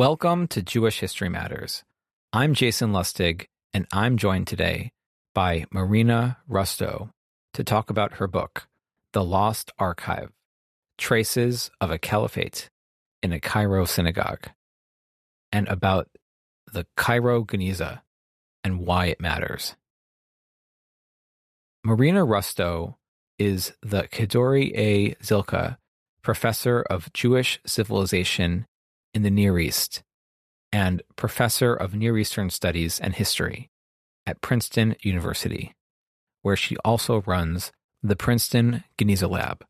Welcome to Jewish History Matters. I'm Jason Lustig, and I'm joined today by Marina Rustow to talk about her book, The Lost Archive Traces of a Caliphate in a Cairo Synagogue, and about the Cairo Geniza and why it matters. Marina Rustow is the Khedouri A. Zilkha Professor of Jewish Civilization in the Near East and Professor of Near Eastern Studies and History at Princeton University, where she also runs the Princeton Geniza Lab.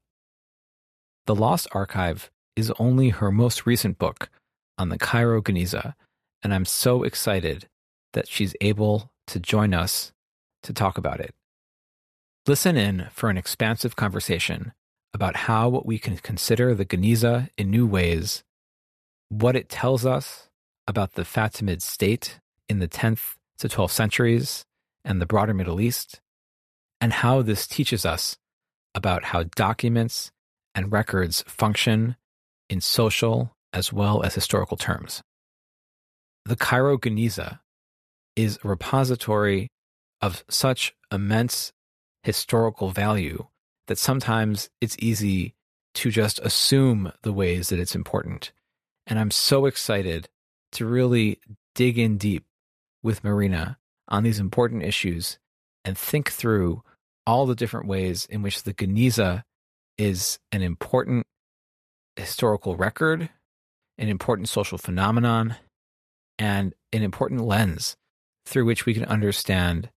The Lost Archive is only her most recent book on the Cairo Geniza, and I'm so excited that she's able to join us to talk about it. Listen in for an expansive conversation about how we can consider the Geniza in new ways what it tells us about the Fatimid state in the 10th to 12th centuries and the broader Middle East, and how this teaches us about how documents and records function in social as well as historical terms. The Cairo Geniza is a repository of such immense historical value that sometimes it's easy to just assume the ways that it's important and I'm so excited to really dig in deep with Marina on these important issues and think through all the different ways in which the Geniza is an important historical record, an important social phenomenon, and an important lens through which we can understand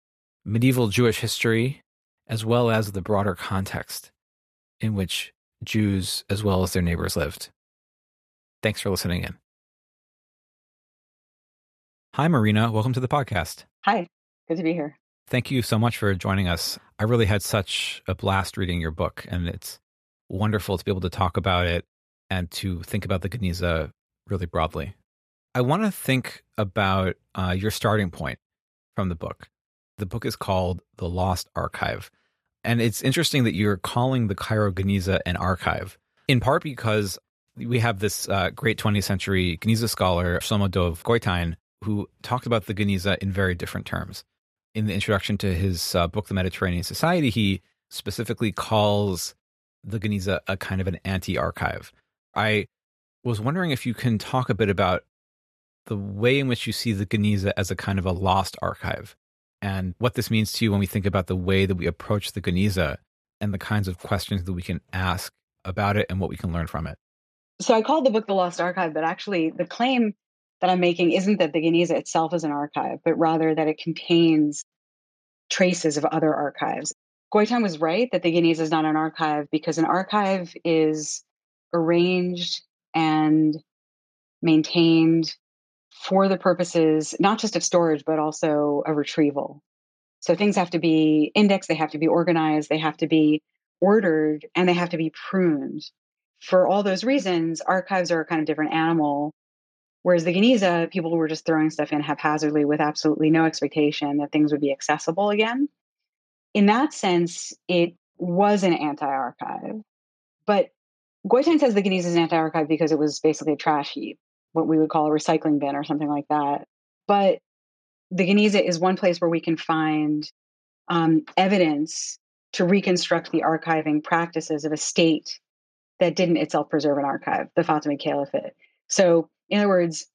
medieval Jewish history as well as the broader context in which Jews as well as their neighbors lived. Thanks for listening in. Hi, Marina. Welcome to the podcast. Hi. Good to be here. Thank you so much for joining us. I really had such a blast reading your book, and it's wonderful to be able to talk about it and to think about the Geniza really broadly. I want to think about uh, your starting point from the book. The book is called The Lost Archive. And it's interesting that you're calling the Cairo Geniza an archive, in part because we have this uh, great 20th century Geniza scholar, Shlomo Dov Goitein, who talked about the Geniza in very different terms. In the introduction to his uh, book, The Mediterranean Society, he specifically calls the Geniza a kind of an anti archive. I was wondering if you can talk a bit about the way in which you see the Geniza as a kind of a lost archive and what this means to you when we think about the way that we approach the Geniza and the kinds of questions that we can ask about it and what we can learn from it so I called the book The Lost Archive, but actually the claim that I'm making isn't that the Geniza itself is an archive, but rather that it contains traces of other archives. Goitein was right that the Geniza is not an archive because an archive is arranged and maintained for the purposes not just of storage, but also of retrieval. So things have to be indexed, they have to be organized, they have to be ordered, and they have to be pruned for all those reasons, archives are a kind of different animal. Whereas the Geniza, people were just throwing stuff in haphazardly with absolutely no expectation that things would be accessible again. In that sense, it was an anti archive. But Goitein says the Geniza is an anti archive because it was basically a trash heap, what we would call a recycling bin or something like that. But the Geniza is one place where we can find um, evidence to reconstruct the archiving practices of a state that didn't itself preserve an archive, the Fatimid Caliphate. So, in other words,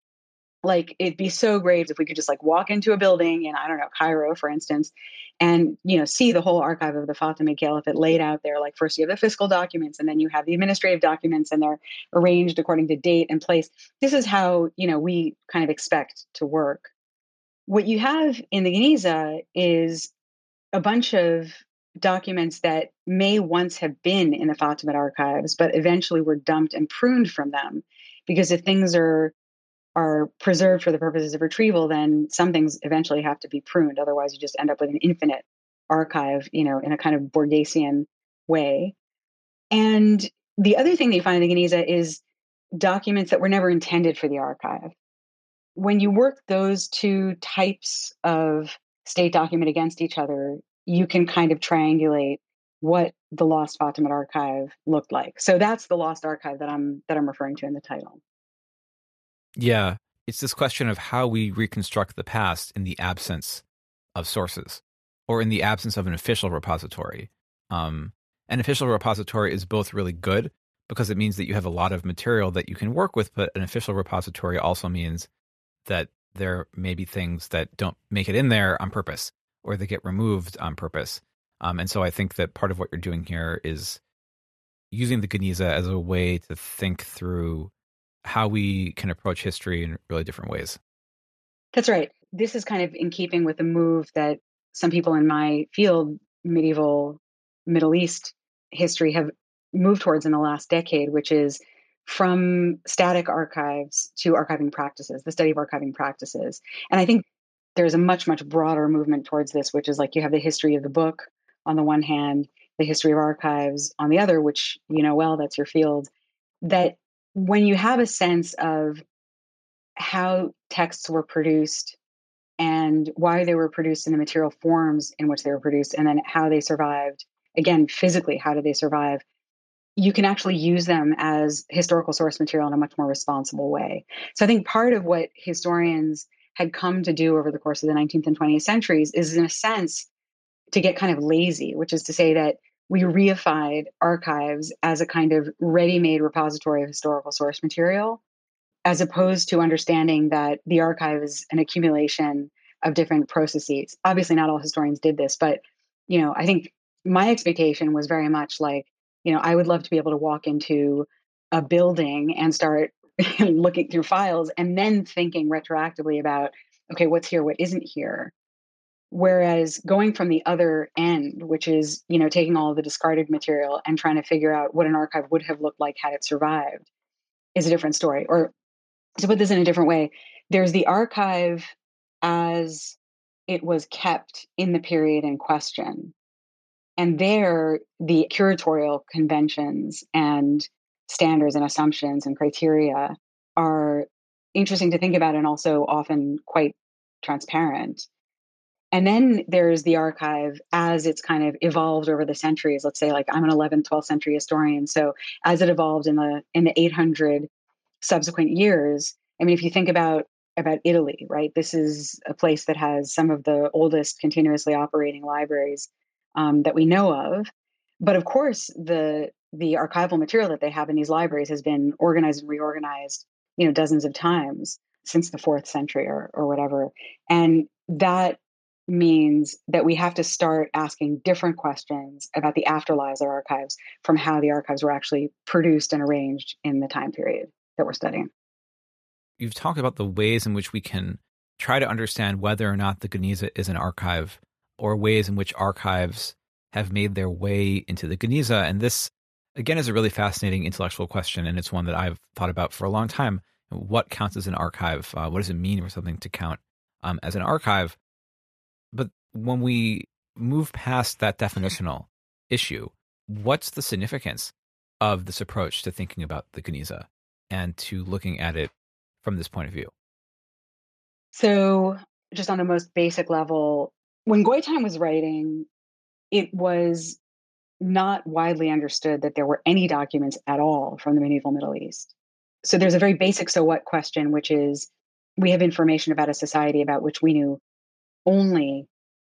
like it'd be so great if we could just like walk into a building in I don't know Cairo, for instance, and you know see the whole archive of the Fatimid Caliphate laid out there. Like first you have the fiscal documents, and then you have the administrative documents, and they're arranged according to date and place. This is how you know we kind of expect to work. What you have in the Geniza is a bunch of documents that may once have been in the Fatimid archives, but eventually were dumped and pruned from them. Because if things are are preserved for the purposes of retrieval, then some things eventually have to be pruned. Otherwise, you just end up with an infinite archive, you know, in a kind of Borgesian way. And the other thing that you find in the Geniza is documents that were never intended for the archive. When you work those two types of state document against each other, you can kind of triangulate what the lost Fatimid archive looked like. So that's the lost archive that I'm that I'm referring to in the title. Yeah. it's this question of how we reconstruct the past in the absence of sources or in the absence of an official repository. Um, an official repository is both really good because it means that you have a lot of material that you can work with, but an official repository also means that there may be things that don't make it in there on purpose or they get removed on purpose. Um, and so I think that part of what you're doing here is using the Geniza as a way to think through how we can approach history in really different ways. That's right. This is kind of in keeping with the move that some people in my field, medieval Middle East history, have moved towards in the last decade, which is from static archives to archiving practices, the study of archiving practices. And I think there's a much, much broader movement towards this, which is like you have the history of the book on the one hand, the history of archives on the other, which you know well, that's your field. That when you have a sense of how texts were produced and why they were produced in the material forms in which they were produced, and then how they survived, again, physically, how did they survive? You can actually use them as historical source material in a much more responsible way. So I think part of what historians had come to do over the course of the 19th and 20th centuries is, in a sense, to get kind of lazy, which is to say that we reified archives as a kind of ready made repository of historical source material, as opposed to understanding that the archive is an accumulation of different processes. Obviously, not all historians did this, but you know, I think my expectation was very much like, you know, I would love to be able to walk into a building and start looking through files and then thinking retroactively about, okay, what's here, what isn't here. Whereas going from the other end, which is, you know, taking all the discarded material and trying to figure out what an archive would have looked like had it survived is a different story. Or to put this in a different way, there's the archive as it was kept in the period in question. And there, the curatorial conventions and standards and assumptions and criteria are interesting to think about and also often quite transparent. And then there's the archive as it's kind of evolved over the centuries. Let's say like I'm an 11th, 12th century historian. So as it evolved in the in the 800 subsequent years, I mean, if you think about about Italy, right? This is a place that has some of the oldest continuously operating libraries um, that we know of. But of course, the the archival material that they have in these libraries has been organized and reorganized, you know, dozens of times since the fourth century or or whatever. And that means that we have to start asking different questions about the afterlives of archives from how the archives were actually produced and arranged in the time period that we're studying. You've talked about the ways in which we can try to understand whether or not the Geniza is an archive or ways in which archives have made their way into the Geniza. And this, again, is a really fascinating intellectual question. And it's one that I've thought about for a long time. What counts as an archive? Uh, what does it mean for something to count um, as an archive? But when we move past that definitional issue, what's the significance of this approach to thinking about the Geniza and to looking at it from this point of view? So, just on the most basic level, when Goitein was writing, it was not widely understood that there were any documents at all from the medieval Middle East. So there's a very basic so what question, which is we have information about a society about which we knew only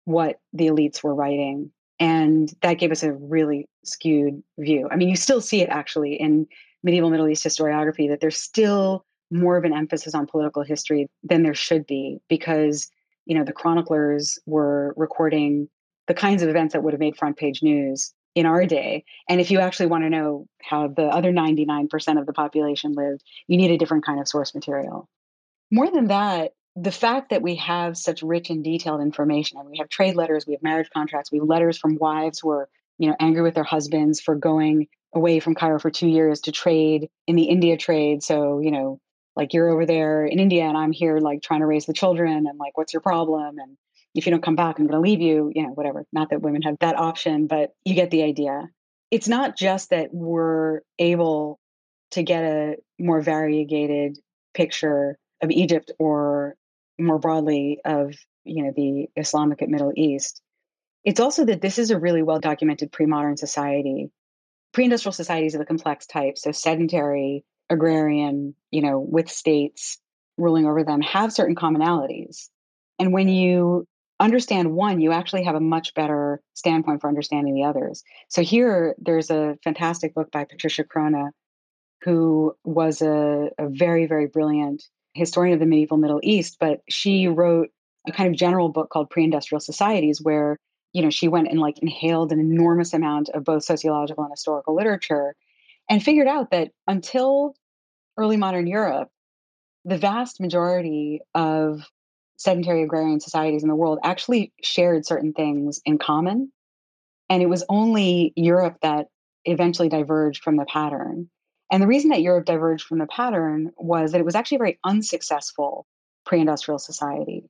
what the elites were writing. And that gave us a really skewed view. I mean, you still see it actually in medieval Middle East historiography that there's still more of an emphasis on political history than there should be because, you know, the chroniclers were recording the kinds of events that would have made front page news in our day. And if you actually want to know how the other 99% of the population lived, you need a different kind of source material. More than that, the fact that we have such rich and detailed information and we have trade letters we have marriage contracts we have letters from wives who are you know angry with their husbands for going away from cairo for two years to trade in the india trade so you know like you're over there in india and i'm here like trying to raise the children and like what's your problem and if you don't come back i'm going to leave you you know whatever not that women have that option but you get the idea it's not just that we're able to get a more variegated picture of Egypt or more broadly of you know the Islamic Middle East. It's also that this is a really well documented pre-modern society. Pre-industrial societies of a complex type, so sedentary, agrarian, you know, with states, ruling over them have certain commonalities. And when you understand one, you actually have a much better standpoint for understanding the others. So here, there's a fantastic book by Patricia Crone, who was a, a very, very brilliant historian of the medieval Middle East, but she wrote a kind of general book called Pre-Industrial Societies, where you know she went and like inhaled an enormous amount of both sociological and historical literature, and figured out that until early modern Europe, the vast majority of sedentary agrarian societies in the world actually shared certain things in common. And it was only Europe that eventually diverged from the pattern. And the reason that Europe diverged from the pattern was that it was actually a very unsuccessful pre-industrial society.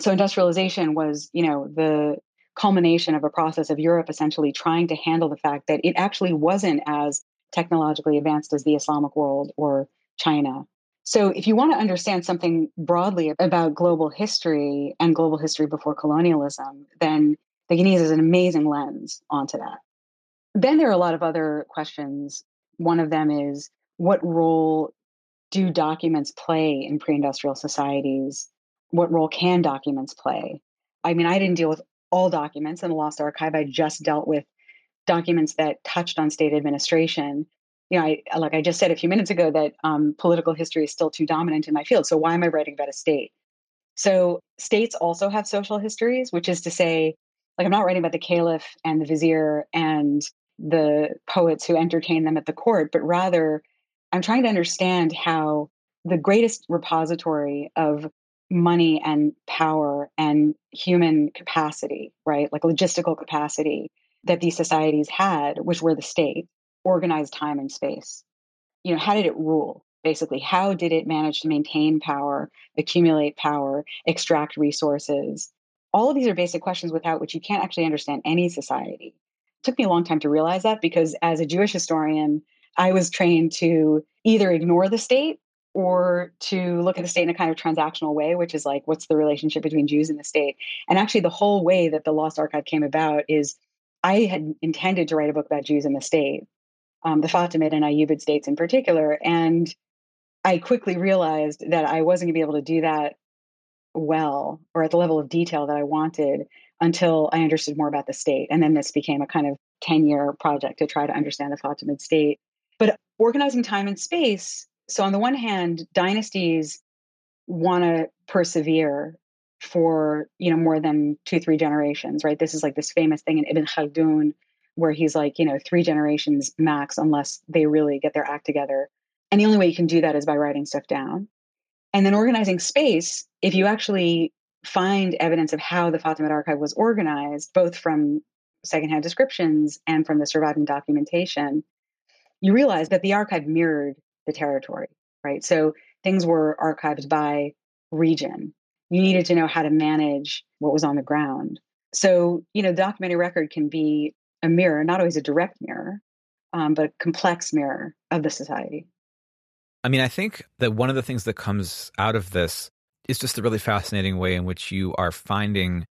So industrialization was, you know, the culmination of a process of Europe essentially trying to handle the fact that it actually wasn't as technologically advanced as the Islamic world or China. So, if you want to understand something broadly about global history and global history before colonialism, then the Geniza is an amazing lens onto that. Then there are a lot of other questions. One of them is what role do documents play in pre industrial societies? What role can documents play? I mean, I didn't deal with all documents in the Lost Archive. I just dealt with documents that touched on state administration you know, I like I just said a few minutes ago that um, political history is still too dominant in my field. So why am I writing about a state? So states also have social histories, which is to say, like I'm not writing about the caliph and the vizier and the poets who entertain them at the court, but rather I'm trying to understand how the greatest repository of money and power and human capacity, right, like logistical capacity that these societies had, which were the state, organized time and space. You know, how did it rule? Basically, how did it manage to maintain power, accumulate power, extract resources? All of these are basic questions without which you can't actually understand any society. It took me a long time to realize that because as a Jewish historian, I was trained to either ignore the state or to look at the state in a kind of transactional way, which is like, what's the relationship between Jews and the state? And actually, the whole way that the Lost Archive came about is I had intended to write a book about Jews in the state um, the Fatimid and Ayyubid states in particular. And I quickly realized that I wasn't going to be able to do that well or at the level of detail that I wanted until I understood more about the state. And then this became a kind of 10 year project to try to understand the Fatimid state. But organizing time and space. So, on the one hand, dynasties want to persevere for you know more than two three generations right this is like this famous thing in ibn khaldun where he's like, you know, three generations max unless they really get their act together. And the only way you can do that is by writing stuff down. And then organizing space, if you actually find evidence of how the Fatimid archive was organized, both from secondhand descriptions and from the surviving documentation, you realize that the archive mirrored the territory, right? So things were archived by region. You needed to know how to manage what was on the ground. So, you know, the documentary record can be a mirror, not always a direct mirror, um, but a complex mirror of the society. I mean, I think that one of the things that comes out of this is just the really fascinating way in which you are finding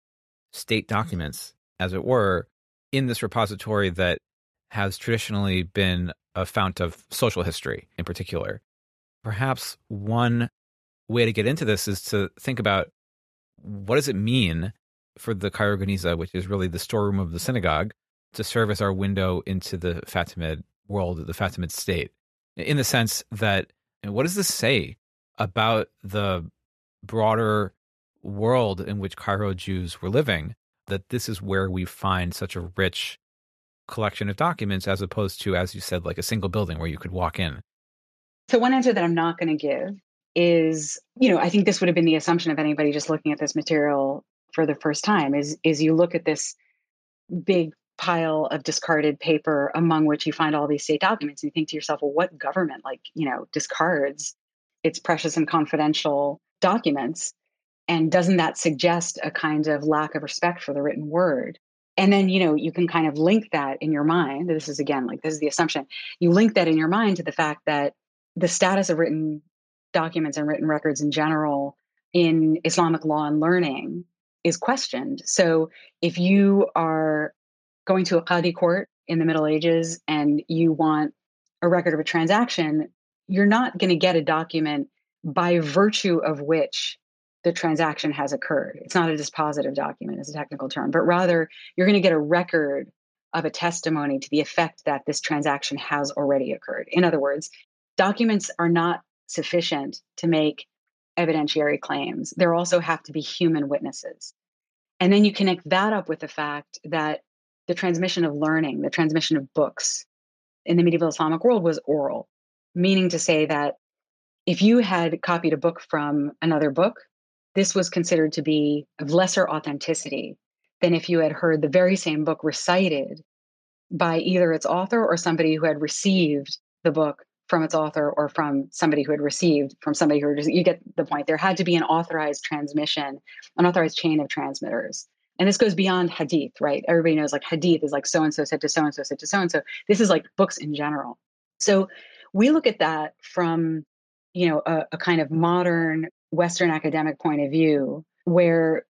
state documents, as it were, in this repository that has traditionally been a fount of social history in particular. Perhaps one way to get into this is to think about what does it mean for the Cairo Geniza, which is really the storeroom of the synagogue, to serve as our window into the Fatimid world, the Fatimid state, in the sense that what does this say about the broader world in which Cairo Jews were living? That this is where we find such a rich collection of documents as opposed to, as you said, like a single building where you could walk in. So, one answer that I'm not going to give is, you know, I think this would have been the assumption of anybody just looking at this material for the first time is is you look at this big pile of discarded paper among which you find all these state documents and you think to yourself well what government like you know discards its precious and confidential documents? And doesn't that suggest a kind of lack of respect for the written word? And then you know you can kind of link that in your mind this is again like this is the assumption you link that in your mind to the fact that the status of written documents and written records in general in islamic law and learning is questioned. So if you are going to a qadi court in the Middle Ages and you want a record of a transaction, you're not going to get a document by virtue of which the transaction has occurred. It's not a dispositive document, it's a technical term, but rather you're going to get a record of a testimony to the effect that this transaction has already occurred. In other words, documents are not sufficient to make evidentiary claims. There also have to be human witnesses. And then you connect that up with the fact that the transmission of learning, the transmission of books in the medieval Islamic world was oral, meaning to say that if you had copied a book from another book, this was considered to be of lesser authenticity than if you had heard the very same book recited by either its author or somebody who had received the book from its author or from somebody who had received from somebody who you get the point. There had to be an authorized transmission an authorized chain of transmitters and this goes beyond hadith right everybody knows like hadith is like so and so said to so and so said to so and so this is like books in general so we look at that from you know a, a kind of modern western academic point of view where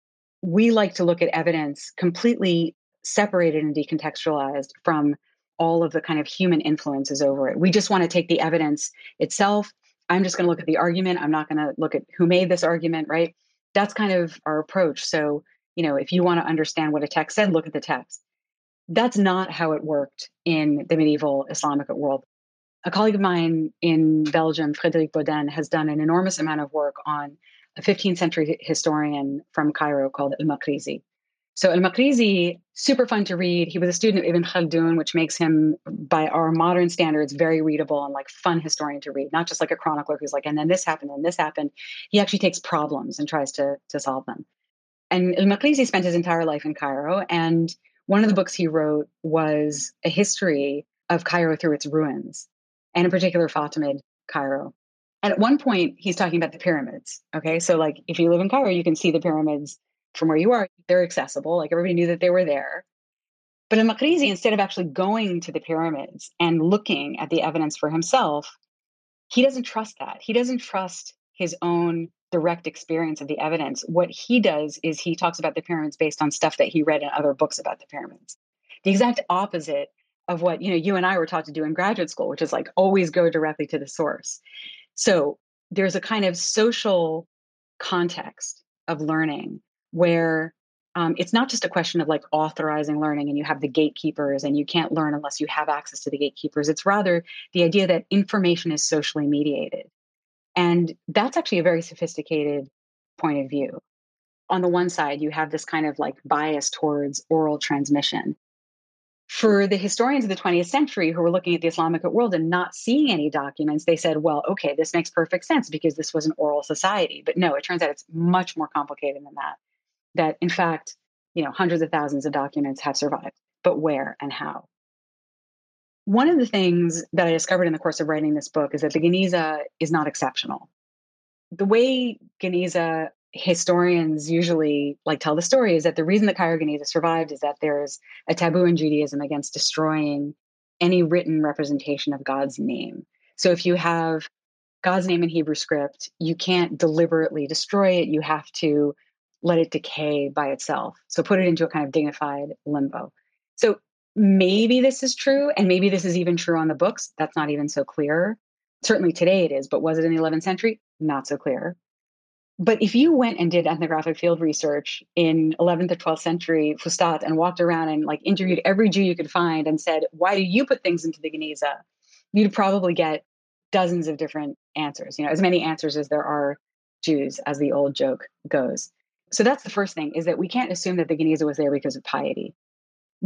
we like to look at evidence completely separated and decontextualized from all of the kind of human influences over it. We just want to take the evidence itself. I'm just going to look at the argument. I'm not going to look at who made this argument, right? That's kind of our approach. So, you know, if you want to understand what a text said, look at the text. That's not how it worked in the medieval Islamic world. A colleague of mine in Belgium, Frédéric Bauden, has done an enormous amount of work on a 15th century historian from Cairo called Al Makrizi. So Al Makrizi, super fun to read. He was a student of Ibn Khaldun, which makes him, by our modern standards, very readable and like fun historian to read, not just like a chronicler who's like, and then this happened, and this happened. He actually takes problems and tries to, to solve them. And Al spent his entire life in Cairo. And one of the books he wrote was a history of Cairo through its ruins, and in particular, Fatimid Cairo. And at one point, he's talking about the pyramids. Okay. So, like, if you live in Cairo, you can see the pyramids from where you are, they're accessible. Like everybody knew that they were there. But in Makrizi, instead of actually going to the pyramids and looking at the evidence for himself, he doesn't trust that. He doesn't trust his own direct experience of the evidence. What he does is he talks about the pyramids based on stuff that he read in other books about the pyramids. The exact opposite of what you know you and I were taught to do in graduate school, which is like always go directly to the source. So there's a kind of social context of learning where um, it's not just a question of like authorizing learning and you have the gatekeepers and you can't learn unless you have access to the gatekeepers. It's rather the idea that information is socially mediated. And that's actually a very sophisticated point of view. On the one side, you have this kind of like bias towards oral transmission. For the historians of the 20th century who were looking at the Islamic world and not seeing any documents, they said, well, okay, this makes perfect sense because this was an oral society. But no, it turns out it's much more complicated than that that in fact, you know, hundreds of thousands of documents have survived, but where and how? One of the things that I discovered in the course of writing this book is that the Geniza is not exceptional. The way Geniza historians usually like tell the story is that the reason that Cairo Geniza survived is that there's a taboo in Judaism against destroying any written representation of God's name. So if you have God's name in Hebrew script, you can't deliberately destroy it. You have to let it decay by itself. So put it into a kind of dignified limbo. So maybe this is true, and maybe this is even true on the books. That's not even so clear. Certainly today it is, but was it in the 11th century? Not so clear. But if you went and did ethnographic field research in 11th or 12th century Fustat and walked around and like interviewed every Jew you could find and said, why do you put things into the Geniza? You'd probably get dozens of different answers, you know, as many answers as there are Jews, as the old joke goes. So that's the first thing is that we can't assume that the Geniza was there because of piety.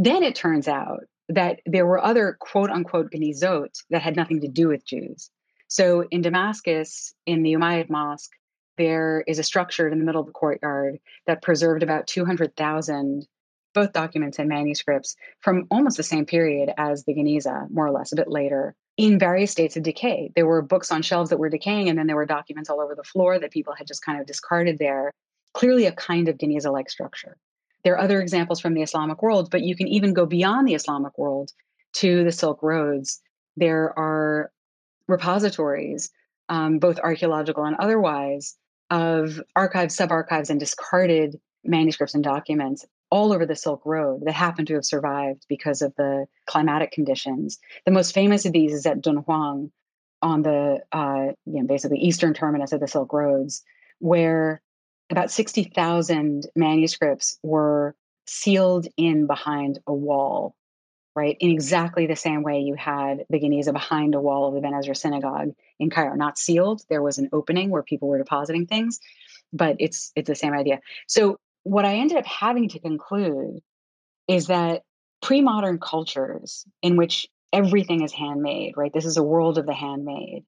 Then it turns out that there were other quote unquote Genizot that had nothing to do with Jews. So in Damascus, in the Umayyad Mosque, there is a structure in the middle of the courtyard that preserved about 200,000 both documents and manuscripts from almost the same period as the Geniza, more or less, a bit later, in various states of decay. There were books on shelves that were decaying, and then there were documents all over the floor that people had just kind of discarded there clearly a kind of Geniza like structure. There are other examples from the Islamic world, but you can even go beyond the Islamic world to the Silk Roads. There are repositories, um, both archaeological and otherwise, of archives, sub archives, and discarded manuscripts and documents all over the Silk Road that happen to have survived because of the climatic conditions. The most famous of these is at Dunhuang, on the uh, you know, basically eastern terminus of the Silk Roads, where about 60,000 manuscripts were sealed in behind a wall, right? In exactly the same way you had the Geniza behind a wall of the Ben Ezra synagogue in Cairo, not sealed. There was an opening where people were depositing things, but it's it's the same idea. So what I ended up having to conclude is that pre-modern cultures in which everything is handmade, right? This is a world of the handmade,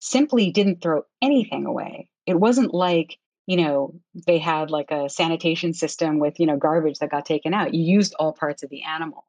simply didn't throw anything away. It wasn't like you know, they had like a sanitation system with, you know, garbage that got taken out. You used all parts of the animal.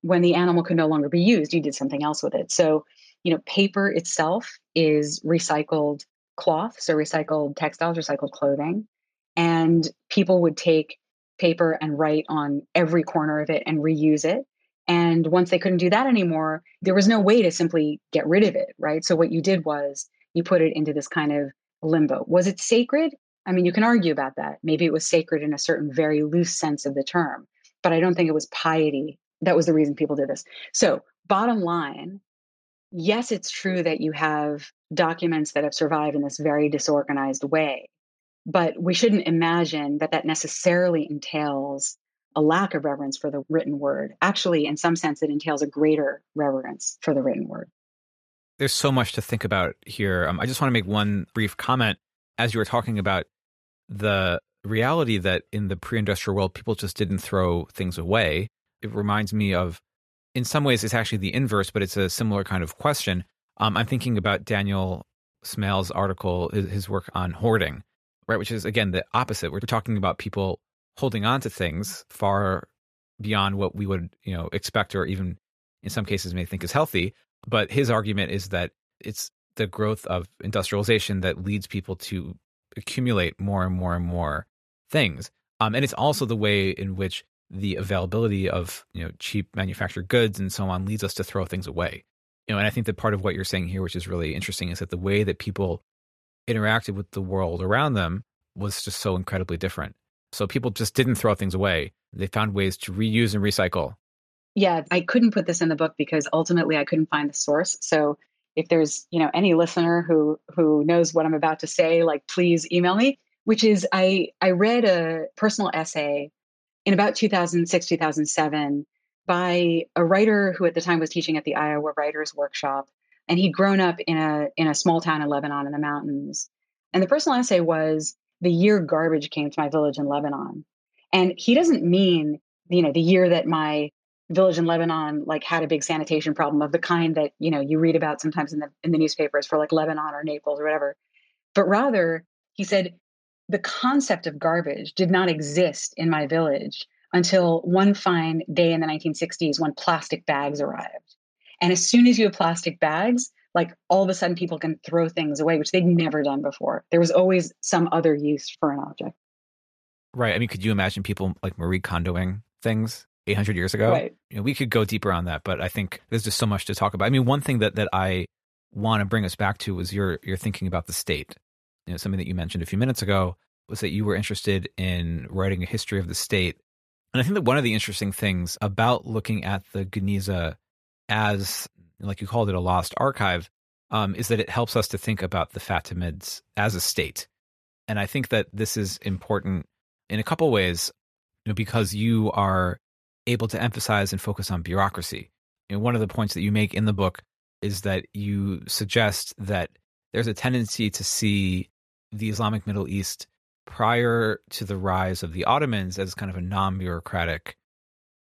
When the animal could no longer be used, you did something else with it. So, you know, paper itself is recycled cloth, so recycled textiles, recycled clothing. And people would take paper and write on every corner of it and reuse it. And once they couldn't do that anymore, there was no way to simply get rid of it, right? So what you did was you put it into this kind of limbo. Was it sacred? I mean, you can argue about that. Maybe it was sacred in a certain very loose sense of the term, but I don't think it was piety. That was the reason people did this. So, bottom line, yes, it's true that you have documents that have survived in this very disorganized way, but we shouldn't imagine that that necessarily entails a lack of reverence for the written word. Actually, in some sense, it entails a greater reverence for the written word. There's so much to think about here. Um, I just want to make one brief comment as you were talking about the reality that in the pre-industrial world people just didn't throw things away. It reminds me of in some ways it's actually the inverse but it's a similar kind of question. Um, i'm thinking about daniel Smail's article his work on hoarding right which is again the opposite. We're talking about people holding on to things far beyond what we would you know expect or even in some cases may think is healthy. But his argument is that it's the growth of industrialization that leads people to accumulate more and more and more things. Um, and it's also the way in which the availability of you know cheap manufactured goods and so on leads us to throw things away. You know, and I think that part of what you're saying here, which is really interesting, is that the way that people interacted with the world around them was just so incredibly different. So people just didn't throw things away. They found ways to reuse and recycle. Yeah, I couldn't put this in the book because ultimately I couldn't find the source. So if there's you know any listener who who knows what i'm about to say like please email me which is i i read a personal essay in about 2006 2007 by a writer who at the time was teaching at the iowa writers workshop and he'd grown up in a in a small town in lebanon in the mountains. And the personal essay was the year garbage came to my village in lebanon. And he doesn't mean you know the year that my village in Lebanon like had a big sanitation problem of the kind that you know you read about sometimes in the in the newspapers for like Lebanon or Naples or whatever. But rather, he said the concept of garbage did not exist in my village until one fine day in the 1960s when plastic bags arrived. And as soon as you have plastic bags, like all of a sudden people can throw things away, which they'd never done before. There was always some other use for an object. Right. I mean, could you imagine people like Marie Kondoing things? 800 years ago. Right. You know, we could go deeper on that, but I think there's just so much to talk about. I mean, one thing that, that I want to bring us back to was your, your thinking about the state. You know, something that you mentioned a few minutes ago was that you were interested in writing a history of the state. And I think that one of the interesting things about looking at the Geniza as, like you called it, a lost archive, um, is that it helps us to think about the Fatimids as a state. And I think that this is important in a couple ways, you know, because you are able to emphasize and focus on bureaucracy. And one of the points that you make in the book is that you suggest that there's a tendency to see the Islamic Middle East prior to the rise of the Ottomans as kind of a non bureaucratic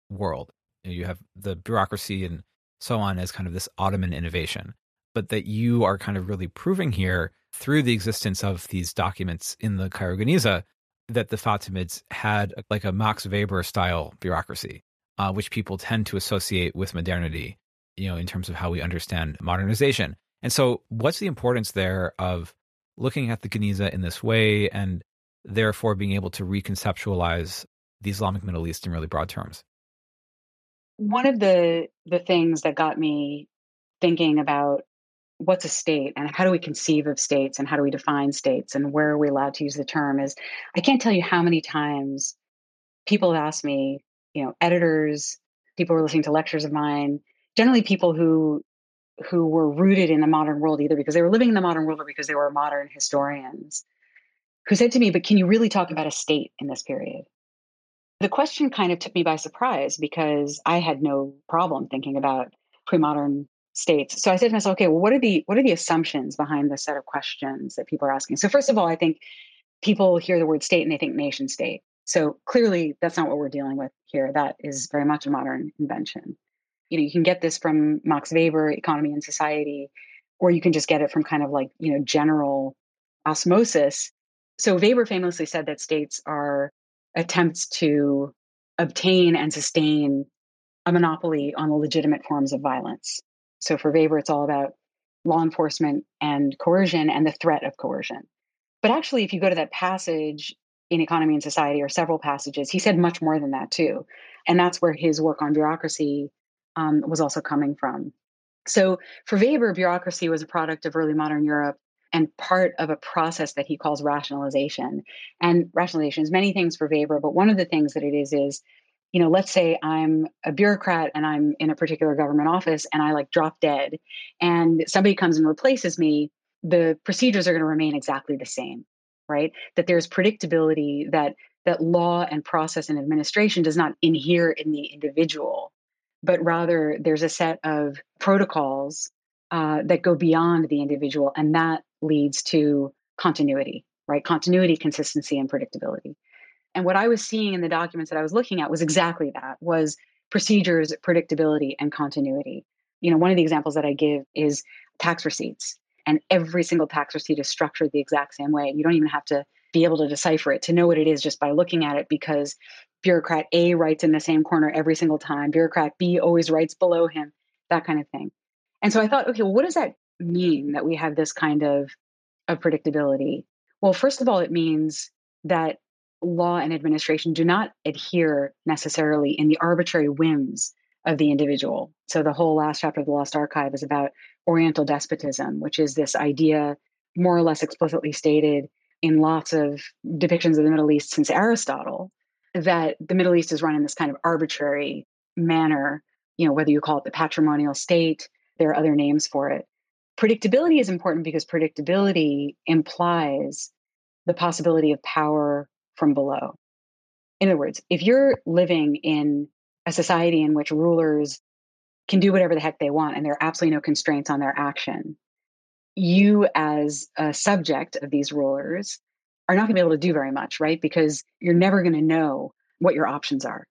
world. You, have the bureaucracy and so on as kind of this Ottoman innovation, but that you are kind of really proving here through the existence of these documents in the Cairo Geniza that the Fatimids had like a Max Weber style bureaucracy, uh, which people tend to associate with modernity, you know, in terms of how we understand modernization. And so, what's the importance there of looking at the Geniza in this way and therefore being able to reconceptualize the Islamic Middle East in really broad terms? One of the the things that got me thinking about what's a state and how do we conceive of states and how do we define states and where are we allowed to use the term is I can't tell you how many times people have asked me, you know, editors, people who are listening to lectures of mine, generally people who who were rooted in the modern world, either because they were living in the modern world or because they were modern historians, who said to me, But can you really talk about a state in this period? The question kind of took me by surprise because I had no problem thinking about pre-modern states. So I said to myself, okay, well, what are the what are the assumptions behind the set of questions that people are asking? So first of all, I think people hear the word state and they think nation state. So clearly that's not what we're dealing with here. That is very much a modern invention. You know, you can get this from Max Weber, Economy and Society, or you can just get it from kind of like, you know, general osmosis. So Weber famously said that states are attempts to obtain and sustain a monopoly on the legitimate forms of violence. So for Weber, it's all about law enforcement and coercion and the threat of coercion. But actually, if you go to that passage in Economy and Society, or several passages, he said much more than that too. And that's where his work on bureaucracy um, was also coming from. So for Weber, bureaucracy was a product of early modern Europe and part of a process that he calls rationalization. And rationalization is many things for Weber, but one of the things that it is is, you know, let's say I'm a bureaucrat and I'm in a particular government office and I like drop dead and somebody comes and replaces me, the procedures are going to remain exactly the same, right? That there's predictability that that law and process and administration does not inhere in the individual, but rather there's a set of protocols uh, that go beyond the individual, and that leads to continuity, right? Continuity, consistency, and predictability. And what I was seeing in the documents that I was looking at was exactly that: was procedures, predictability, and continuity. You know, one of the examples that I give is tax receipts, and every single tax receipt is structured the exact same way. You don't even have to be able to decipher it to know what it is just by looking at it because bureaucrat A writes in the same corner every single time, bureaucrat B always writes below him, that kind of thing. And so I thought, okay, well, what does that mean that we have this kind of, of predictability? Well, first of all, it means that law and administration do not adhere necessarily in the arbitrary whims of the individual. So the whole last chapter of the Lost Archive is about Oriental despotism, which is this idea more or less explicitly stated in lots of depictions of the Middle East since Aristotle that the Middle East is run in this kind of arbitrary manner, you know, whether you call it the patrimonial state there are other names for it. Predictability is important because predictability implies the possibility of power from below. In other words, if you're living in a society in which rulers can do whatever the heck they want and there are absolutely no constraints on their action, you as a subject of these rulers are not going to be able to do very much, right? Because you're never going to know what your options are.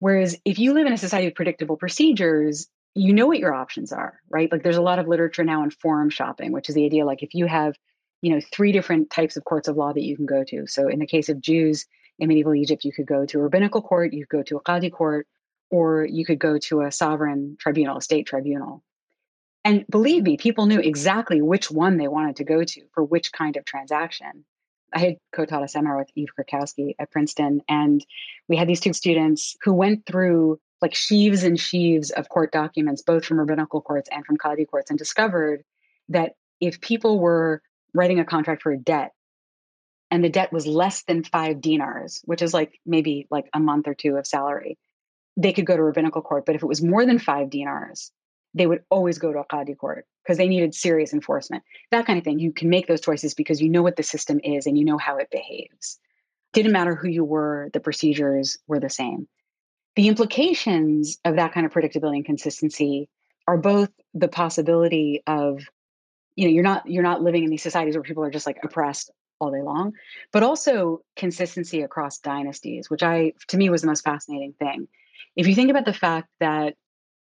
Whereas if you live in a society with predictable procedures, you know what your options are, right? Like there's a lot of literature now on forum shopping, which is the idea like if you have, you know, three different types of courts of law that you can go to. So in the case of Jews in medieval Egypt, you could go to a rabbinical court, you could go to a qadi court, or you could go to a sovereign tribunal, a state tribunal. And believe me, people knew exactly which one they wanted to go to for which kind of transaction. I had co-taught a seminar with Eve Krakowski at Princeton, and we had these two students who went through like sheaves and sheaves of court documents, both from rabbinical courts and from Qadi courts, and discovered that if people were writing a contract for a debt and the debt was less than five dinars, which is like maybe like a month or two of salary, they could go to rabbinical court. But if it was more than five dinars, they would always go to a Qadi court because they needed serious enforcement. That kind of thing. You can make those choices because you know what the system is and you know how it behaves. Didn't matter who you were, the procedures were the same the implications of that kind of predictability and consistency are both the possibility of you know you're not you're not living in these societies where people are just like oppressed all day long but also consistency across dynasties which i to me was the most fascinating thing if you think about the fact that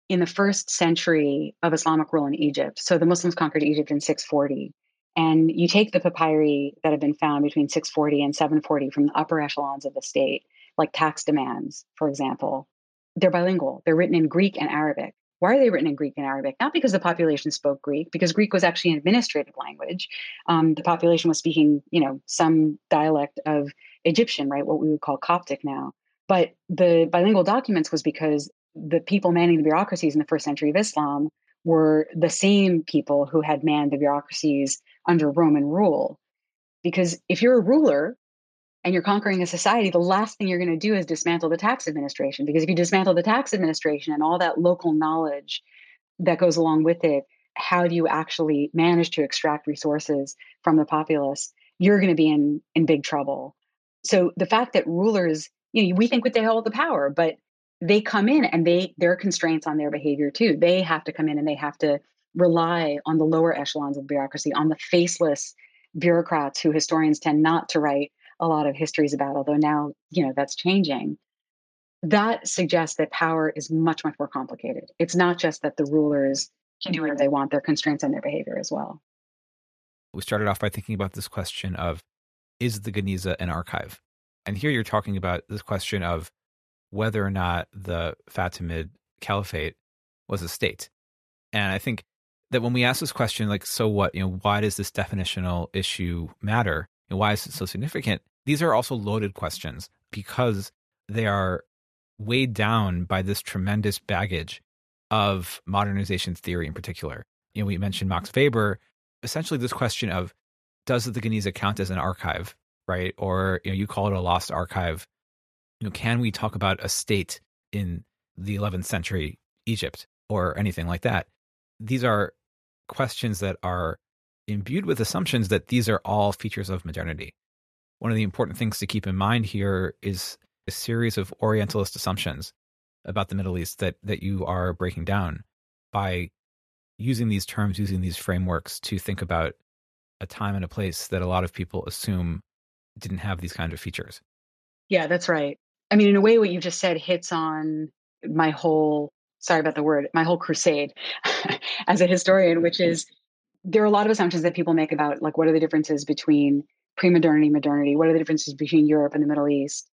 in the first century of islamic rule in egypt so the muslims conquered egypt in 640 and you take the papyri that have been found between 640 and 740 from the upper echelons of the state like tax demands, for example, they're bilingual. They're written in Greek and Arabic. Why are they written in Greek and Arabic? Not because the population spoke Greek, because Greek was actually an administrative language. Um, the population was speaking, you know, some dialect of Egyptian, right? What we would call Coptic now. But the bilingual documents was because the people manning the bureaucracies in the first century of Islam were the same people who had manned the bureaucracies under Roman rule. Because if you're a ruler, and you're conquering a society, the last thing you're going to do is dismantle the tax administration. Because if you dismantle the tax administration and all that local knowledge that goes along with it, how do you actually manage to extract resources from the populace? You're going to be in in big trouble. So the fact that rulers, you know, we think that they hold the power, but they come in and they there are constraints on their behavior too. They have to come in and they have to rely on the lower echelons of bureaucracy, on the faceless bureaucrats who historians tend not to write a lot of histories about, although now, you know, that's changing. That suggests that power is much, much more complicated. It's not just that the rulers can do whatever they want, there are constraints on their behavior as well. We started off by thinking about this question of is the Geniza an archive? And here you're talking about this question of whether or not the Fatimid Caliphate was a state. And I think that when we ask this question, like, so what, you know, why does this definitional issue matter? And why is it so significant? These are also loaded questions because they are weighed down by this tremendous baggage of modernization theory in particular. You know, we mentioned Max Weber, essentially this question of does the Geniza count as an archive, right? Or you know, you call it a lost archive. You know, can we talk about a state in the 11th century Egypt or anything like that? These are questions that are imbued with assumptions that these are all features of modernity. One of the important things to keep in mind here is a series of Orientalist assumptions about the Middle East that, that you are breaking down by using these terms, using these frameworks to think about a time and a place that a lot of people assume didn't have these kinds of features. Yeah, that's right. I mean, in a way, what you just said hits on my whole sorry about the word, my whole crusade as a historian, which mm-hmm. is there are a lot of assumptions that people make about like what are the differences between pre-modernity, modernity, what are the differences between Europe and the Middle East?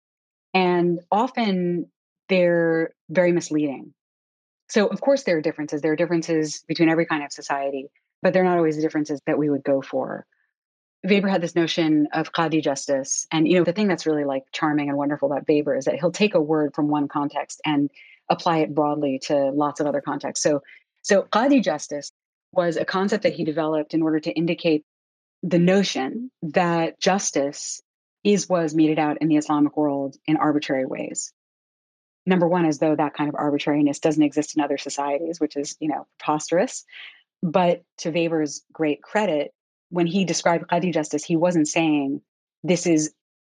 And often they're very misleading. So of course there are differences. There are differences between every kind of society, but they're not always the differences that we would go for. Weber had this notion of qadi justice. And you know, the thing that's really like charming and wonderful about Weber is that he'll take a word from one context and apply it broadly to lots of other contexts. So, so qadi justice was a concept that he developed in order to indicate the notion that justice is was meted out in the Islamic world in arbitrary ways. Number one, as though that kind of arbitrariness doesn't exist in other societies, which is, you know, preposterous. But to Weber's great credit, when he described qadi justice, he wasn't saying this is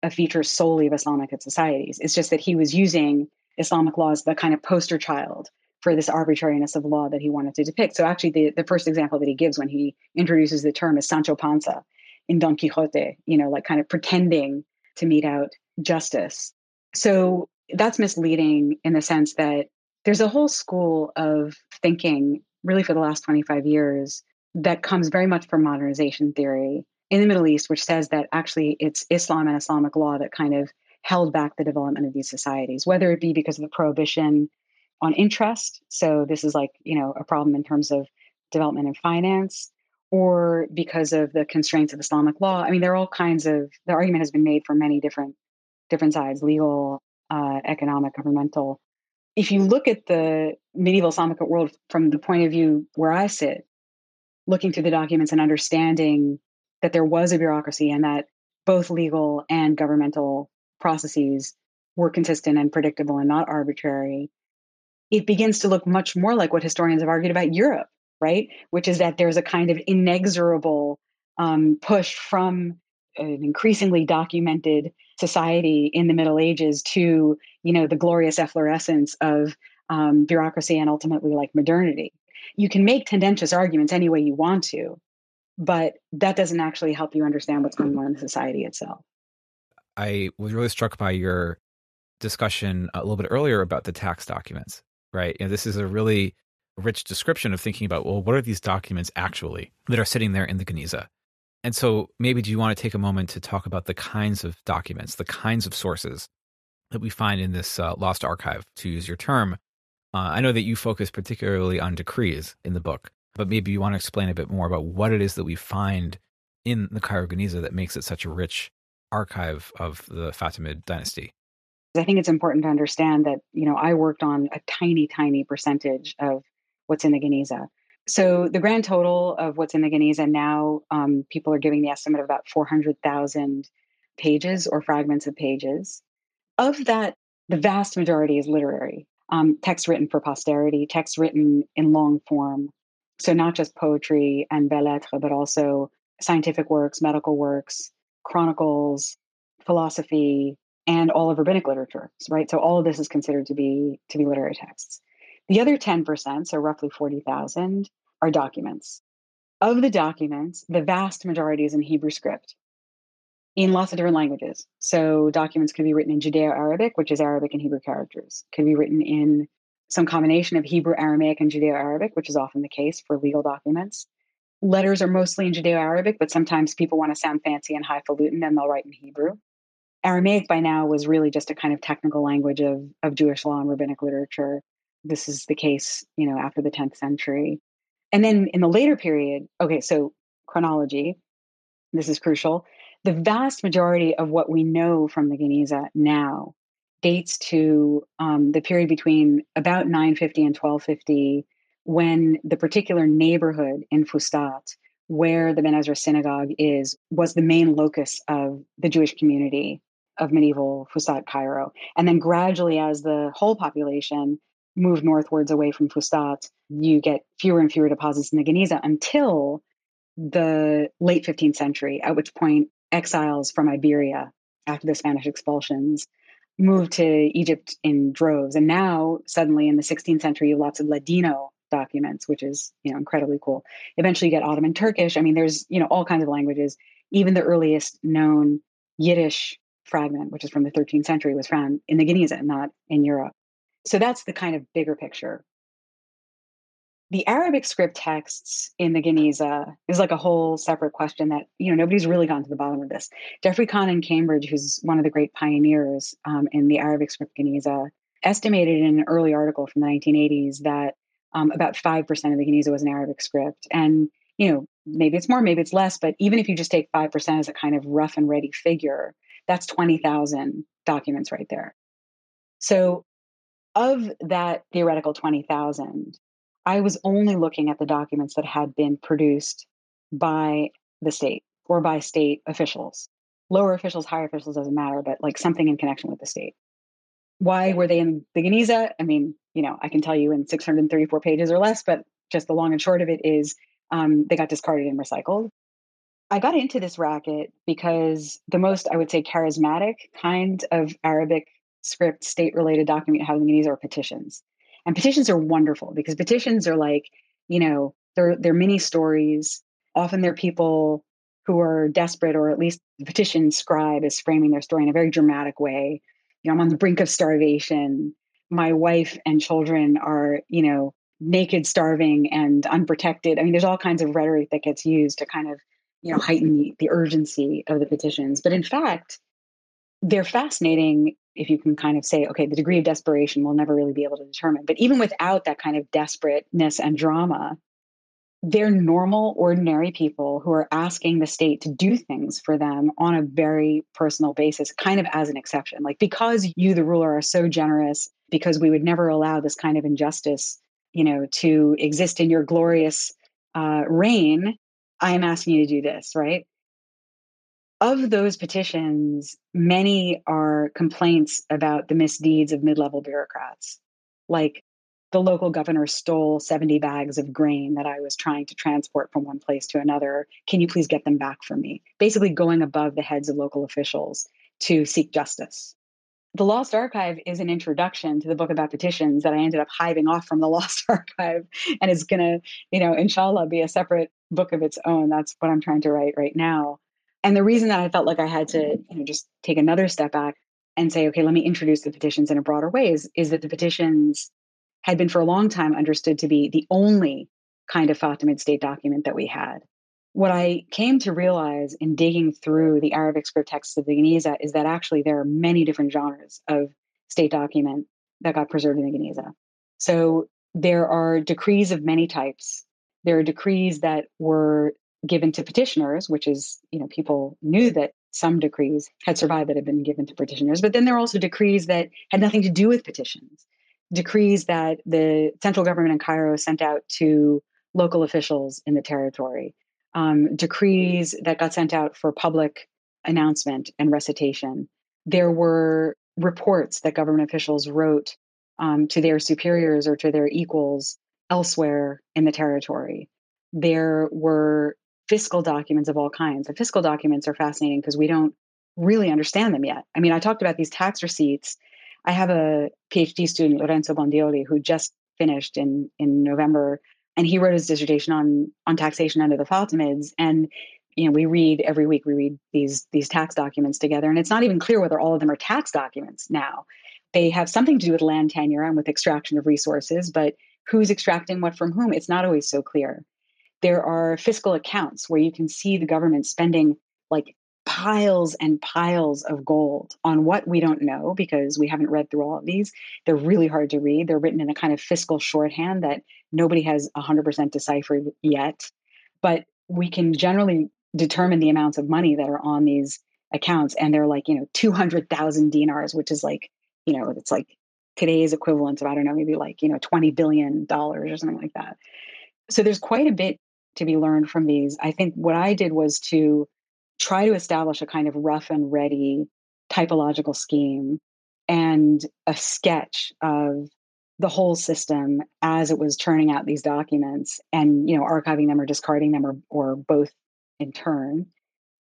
a feature solely of Islamic societies. It's just that he was using Islamic law as the kind of poster child for this arbitrariness of law that he wanted to depict. So actually the, the first example that he gives when he introduces the term is Sancho Panza in Don Quixote, you know, like kind of pretending to mete out justice. So that's misleading in the sense that there's a whole school of thinking really for the last 25 years that comes very much from modernization theory in the Middle East, which says that actually it's Islam and Islamic law that kind of held back the development of these societies, whether it be because of the prohibition on interest. So this is like, you know, a problem in terms of development and finance, or because of the constraints of Islamic law. I mean, there are all kinds of the argument has been made from many different different sides, legal, uh, economic, governmental. If you look at the medieval Islamic world from the point of view where I sit, looking through the documents and understanding that there was a bureaucracy and that both legal and governmental processes were consistent and predictable and not arbitrary, it begins to look much more like what historians have argued about Europe, right? Which is that there's a kind of inexorable um, push from an increasingly documented society in the Middle Ages to, you know, the glorious efflorescence of um, bureaucracy and ultimately like modernity. You can make tendentious arguments any way you want to, but that doesn't actually help you understand what's going on in society itself. I was really struck by your discussion a little bit earlier about the tax documents, right? You know, this is a really rich description of thinking about, well, what are these documents actually that are sitting there in the Geniza? And so maybe do you want to take a moment to talk about the kinds of documents, the kinds of sources that we find in this uh, lost archive, to use your term? Uh, I know that you focus particularly on decrees in the book, but maybe you want to explain a bit more about what it is that we find in the Cairo Geniza that makes it such a rich archive of the Fatimid dynasty? I think it's important to understand that, you know, I worked on a tiny, tiny percentage of what's in the Geniza. So the grand total of what's in the Geniza now, um, people are giving the estimate of about 400,000 pages or fragments of pages. Of that, the vast majority is literary. Um, text written for posterity, text written in long form. So not just poetry and belles lettres, but also scientific works, medical works, chronicles, philosophy, and all of rabbinic literature, right? So all of this is considered to be to be literary texts. The other 10%, so roughly 40,000, are documents. Of the documents, the vast majority is in Hebrew script in lots of different languages. So documents could be written in Judeo Arabic, which is Arabic and Hebrew characters, could be written in some combination of Hebrew, Aramaic, and Judeo Arabic, which is often the case for legal documents. Letters are mostly in Judeo Arabic, but sometimes people want to sound fancy and highfalutin and they'll write in Hebrew. Aramaic by now was really just a kind of technical language of, of Jewish law and rabbinic literature. This is the case, you know, after the 10th century. And then in the later period, okay, so chronology, this is crucial. The vast majority of what we know from the Geniza now dates to um, the period between about 950 and 1250, when the particular neighborhood in Fustat, where the Ben Ezra synagogue is, was the main locus of the Jewish community of medieval Fustat Cairo. And then gradually, as the whole population moved northwards away from Fustat, you get fewer and fewer deposits in the Geniza until the late 15th century, at which point exiles from Iberia after the Spanish expulsions moved to Egypt in droves. And now, suddenly in the 16th century, you have lots of Ladino documents, which is you know incredibly cool. Eventually, you get Ottoman Turkish. I mean, there's you know all kinds of languages. Even the earliest known Yiddish fragment, which is from the 13th century, was found in the Geniza, not in Europe. So that's the kind of bigger picture. The Arabic script texts in the Geniza is like a whole separate question that, you know, nobody's really gone to the bottom of this. Geoffrey Khan in Cambridge, who's one of the great pioneers um, in the Arabic script Geniza, estimated in an early article from the 1980s that um, about 5% of the Geniza was an Arabic script. And, you know, maybe it's more, maybe it's less, but even if you just take 5% as a kind of rough and ready figure, that's 20,000 documents right there. So of that theoretical 20,000, I was only looking at the documents that had been produced by the state or by state officials. Lower officials, higher officials doesn't matter, but like something in connection with the state. Why were they in the Geniza? I mean, you know, I can tell you in 634 pages or less, but just the long and short of it is um, they got discarded and recycled. I got into this racket because the most, I would say, charismatic kind of Arabic script state related document having these are petitions. And petitions are wonderful because petitions are like, you know, they're they're mini stories. Often they're people who are desperate, or at least the petition scribe is framing their story in a very dramatic way. You know, I'm on the brink of starvation. My wife and children are, you know, naked, starving, and unprotected. I mean, there's all kinds of rhetoric that gets used to kind of, you know, heighten the, the urgency of the petitions. But in fact, they're fascinating if you can kind of say, okay, the degree of desperation we'll never really be able to determine. But even without that kind of desperateness and drama, they're normal, ordinary people who are asking the state to do things for them on a very personal basis, kind of as an exception. Like, because you, the ruler, are so generous, because we would never allow this kind of injustice, you know, to exist in your glorious uh, reign, I am asking you to do this, right? Of those petitions, many are complaints about the misdeeds of mid level bureaucrats. Like the local governor stole 70 bags of grain that I was trying to transport from one place to another. Can you please get them back for me? Basically, going above the heads of local officials to seek justice. The Lost Archive is an introduction to the book about petitions that I ended up hiving off from the Lost Archive and is going to, you know, inshallah, be a separate book of its own. That's what I'm trying to write right now. And the reason that I felt like I had to, you know, just take another step back and say, okay, let me introduce the petitions in a broader ways is that the petitions had been for a long time understood to be the only kind of Fatimid state document that we had. What I came to realize in digging through the Arabic script texts of the Geniza is that actually there are many different genres of state document that got preserved in the Geniza. So there are decrees of many types. There are decrees that were given to petitioners, which is, you know, people knew that some decrees had survived that had been given to petitioners, but then there are also decrees that had nothing to do with petitions, decrees that the central government in Cairo sent out to local officials in the territory, um, decrees that got sent out for public announcement and recitation. There were reports that government officials wrote um, to their superiors or to their equals elsewhere in the territory. There were fiscal documents of all kinds. The fiscal documents are fascinating because we don't really understand them yet. I mean, I talked about these tax receipts. I have a PhD student, Lorenzo Bondioli, who just finished in in November, and he wrote his dissertation on on taxation under the Fatimids. And you know, we read every week. We read these these tax documents together, and it's not even clear whether all of them are tax documents now. They have something to do with land tenure and with extraction of resources, but who's extracting what from whom? It's not always so clear. There are fiscal accounts where you can see the government spending like piles and piles of gold on what we don't know because we haven't read through all of these. They're really hard to read. They're written in a kind of fiscal shorthand that nobody has 100% deciphered yet. But we can generally determine the amounts of money that are on these accounts. And they're like, you know, 200,000 dinars, which is like, you know, it's like today's equivalent of, I don't know, maybe like, you know, $20 billion or something like that. So there's quite a bit to be learned from these. I think what I did was to try to establish a kind of rough and ready typological scheme and a sketch of the whole system as it was churning out these documents and you know archiving them or discarding them or, or both in turn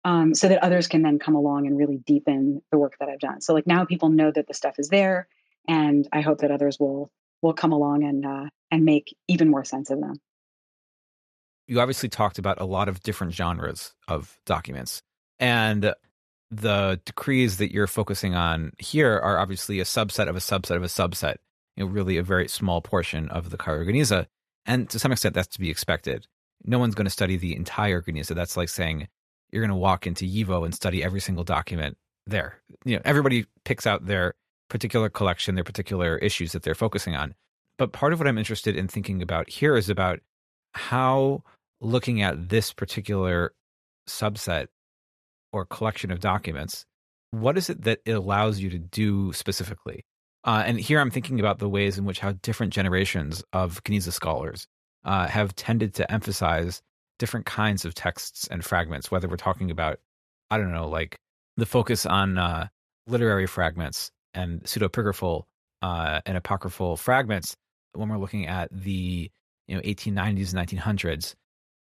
um, so that others can then come along and really deepen the work that i've done so like now people know that the stuff is there and i hope that others will will come along and uh, and make even more sense of them you obviously talked about a lot of different genres of documents. And the decrees that you're focusing on here are obviously a subset of a subset of a subset, you know, really a very small portion of the Geniza. And to some extent, that's to be expected. No one's going to study the entire Geniza. That's like saying you're going to walk into YIVO and study every single document there. You know, everybody picks out their particular collection, their particular issues that they're focusing on. But part of what I'm interested in thinking about here is about how looking at this particular subset or collection of documents, what is it that it allows you to do specifically? Uh, and here I'm thinking about the ways in which how different generations of Geniza scholars uh, have tended to emphasize different kinds of texts and fragments, whether we're talking about, I don't know, like the focus on uh, literary fragments and pseudepigraphal uh, and apocryphal fragments when we're looking at the you know 1890s and 1900s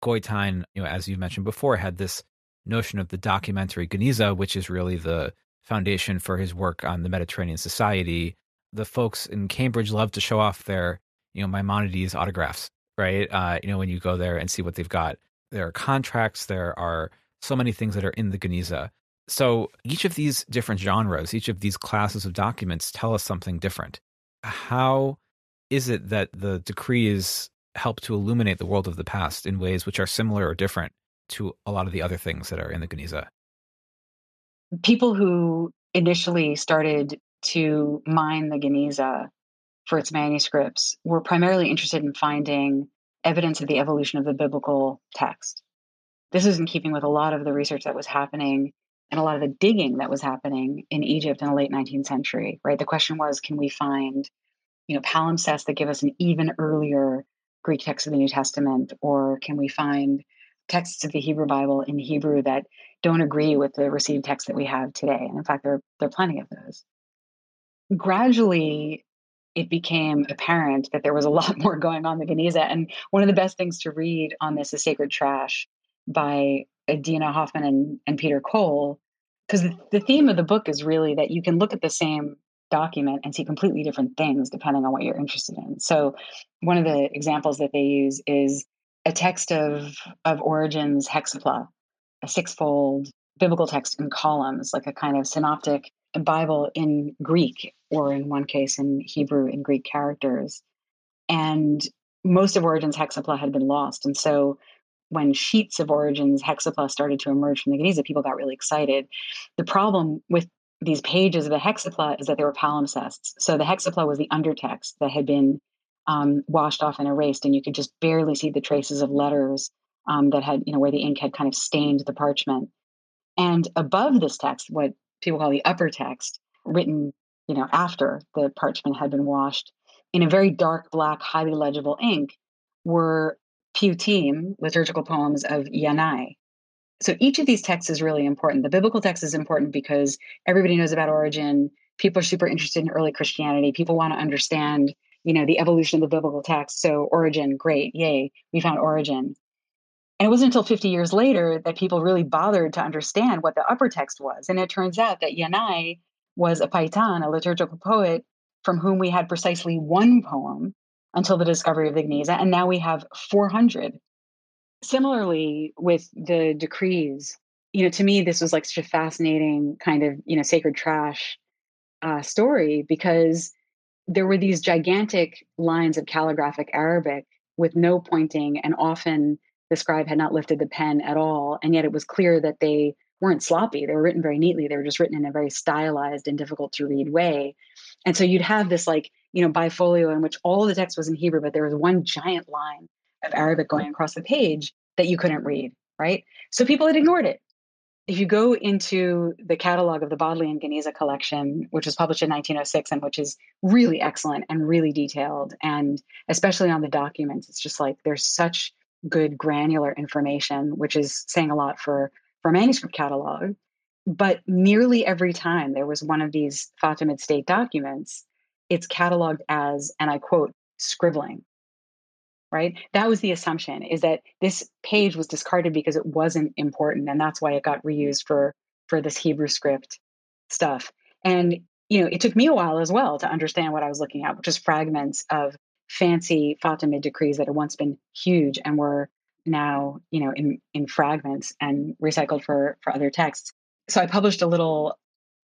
Goitein, you know, as you mentioned before, had this notion of the documentary Geniza, which is really the foundation for his work on the Mediterranean Society. The folks in Cambridge love to show off their, you know, Maimonides autographs, right? Uh, you know, when you go there and see what they've got, there are contracts, there are so many things that are in the Geniza. So each of these different genres, each of these classes of documents tell us something different. How is it that the decrees help to illuminate the world of the past in ways which are similar or different to a lot of the other things that are in the Geniza. People who initially started to mine the Geniza for its manuscripts were primarily interested in finding evidence of the evolution of the biblical text. This is in keeping with a lot of the research that was happening and a lot of the digging that was happening in Egypt in the late 19th century, right? The question was, can we find, you know, palimpsests that give us an even earlier Greek texts of the New Testament, or can we find texts of the Hebrew Bible in Hebrew that don't agree with the received text that we have today? And in fact, there, there are plenty of those. Gradually, it became apparent that there was a lot more going on the Geniza. And one of the best things to read on this is Sacred Trash by Adina Hoffman and, and Peter Cole, because the theme of the book is really that you can look at the same document and see completely different things depending on what you're interested in. So, one of the examples that they use is a text of of Origen's Hexapla, a sixfold biblical text in columns, like a kind of synoptic Bible in Greek, or in one case in Hebrew in Greek characters. And most of Origen's Hexapla had been lost. And so when sheets of Origen's Hexapla started to emerge from the Geniza, people got really excited. The problem with these pages of the hexapla is that they were palimpsests. So the hexapla was the undertext that had been um, washed off and erased, and you could just barely see the traces of letters um, that had, you know, where the ink had kind of stained the parchment. And above this text, what people call the upper text, written, you know, after the parchment had been washed, in a very dark black, highly legible ink, were piyutim, liturgical poems of Yanai, so each of these texts is really important. The biblical text is important because everybody knows about Origen. people are super interested in early Christianity. People want to understand, you know, the evolution of the biblical text. So Origen, great, yay, we found Origen. And it wasn't until 50 years later that people really bothered to understand what the upper text was. And it turns out that Yanai was a paitan, a liturgical poet, from whom we had precisely one poem until the discovery of the Geniza, and now we have 400. Similarly, with the decrees, you know, to me, this was like such a fascinating kind of, you know, sacred trash uh, story because there were these gigantic lines of calligraphic Arabic with no pointing, and often the scribe had not lifted the pen at all. And yet it was clear that they weren't sloppy. They were written very neatly. They were just written in a very stylized and difficult to read way. And so you'd have this like, you know, bifolio in which all the text was in Hebrew, but there was one giant line of Arabic going across the page that you couldn't read, right? So people had ignored it. If you go into the catalog of the Bodleian Geniza collection, which was published in 1906 and which is really excellent and really detailed, and especially on the documents, it's just like there's such good granular information, which is saying a lot for for a manuscript catalog. But nearly every time there was one of these Fatimid state documents, it's cataloged as, and I quote, scribbling. Right? That was the assumption is that this page was discarded because it wasn't important. And that's why it got reused for for this Hebrew script stuff. And you know, it took me a while as well to understand what I was looking at, which is fragments of fancy Fatimid decrees that had once been huge and were now, you know, in in fragments and recycled for for other texts. So I published a little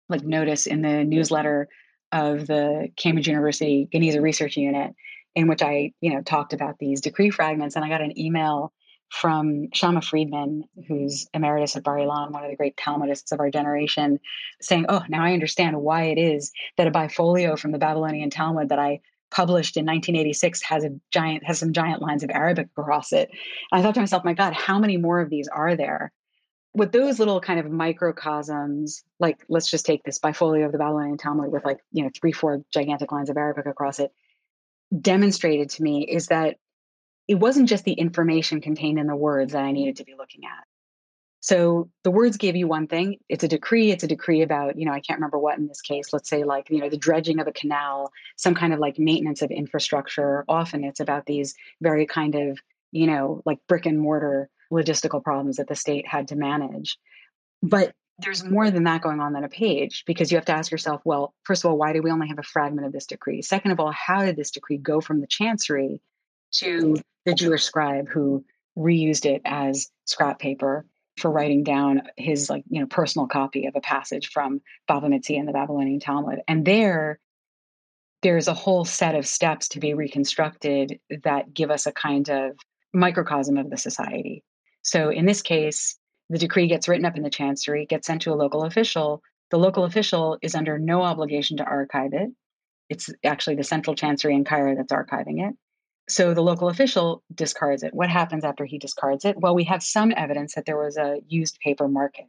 like notice in the newsletter of the Cambridge University Geniza Research Unit in which I, you know, talked about these decree fragments and I got an email from Shamma Friedman, who's emeritus at Bar Ilan, one of the great Talmudists of our generation, saying, Oh, now I understand why it is that a bifolio from the Babylonian Talmud that I published in 1986 has a giant has some giant lines of Arabic across it. And I thought to myself, my God, how many more of these are there? With those little kind of microcosms, like let's just take this bifolio of the Babylonian Talmud with like you know three, four gigantic lines of Arabic across it, demonstrated to me is that it wasn't just the information contained in the words that I mm-hmm. needed to be looking at. So the words gave you one thing. It's a decree. It's a decree about, you know, I can't remember what in this case. Let's say like, you know, the dredging of a canal, some kind of like maintenance of infrastructure. Often it's about these very kind of, you know, like brick and mortar logistical problems that the state had to manage. But there's more than that going on than a page because you have to ask yourself, well, first of all, why do we only have a fragment of this decree? Second of all, how did this decree go from the chancery to the Jewish scribe who reused it as scrap paper for writing down his like you know personal copy of a passage from Bava Metzia in the Babylonian Talmud. And there, there's a whole set of steps to be reconstructed that give us a kind of microcosm of the society. So in this case, the decree gets written up in the chancery, gets sent to a local official. The local official is under no obligation to archive it. It's actually the central chancery in Cairo that's archiving it. So the local official discards it. What happens after he discards it? Well, we have some evidence that there was a used paper market.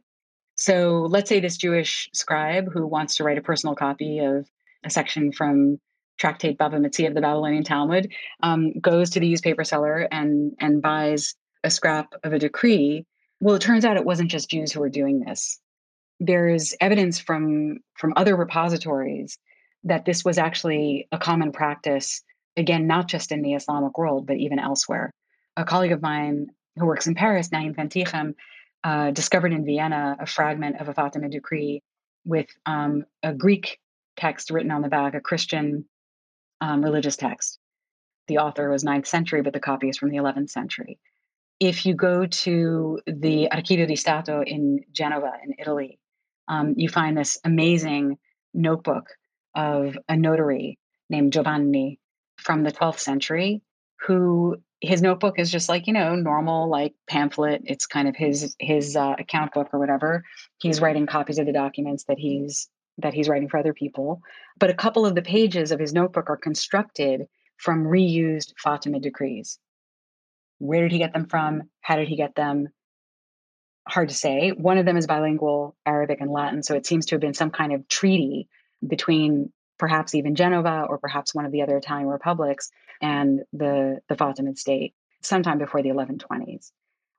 So let's say this Jewish scribe who wants to write a personal copy of a section from Tractate Bava Metzia of the Babylonian Talmud um, goes to the used paper seller and and buys a scrap of a decree. Well, it turns out it wasn't just Jews who were doing this. There's evidence from from other repositories that this was actually a common practice again, not just in the Islamic world, but even elsewhere. A colleague of mine who works in Paris, Naïm Vanthieghem, uh, discovered in Vienna a fragment of a Fatima decree with um, a Greek text written on the back, a Christian um, religious text. The author was 9th century, but the copy is from the 11th century. If you go to the Archivio di Stato in Genova, in Italy, um, you find this amazing notebook of a notary named Giovanni from the 12th century who his notebook is just like you know normal like pamphlet. It's kind of his his uh, account book or whatever. He's writing copies of the documents that he's that he's writing for other people. But a couple of the pages of his notebook are constructed from reused fatimid decrees where did he get them from how did he get them hard to say one of them is bilingual arabic and latin so it seems to have been some kind of treaty between perhaps even Genova or perhaps one of the other Italian republics and the, the Fatimid state sometime before the 1120s.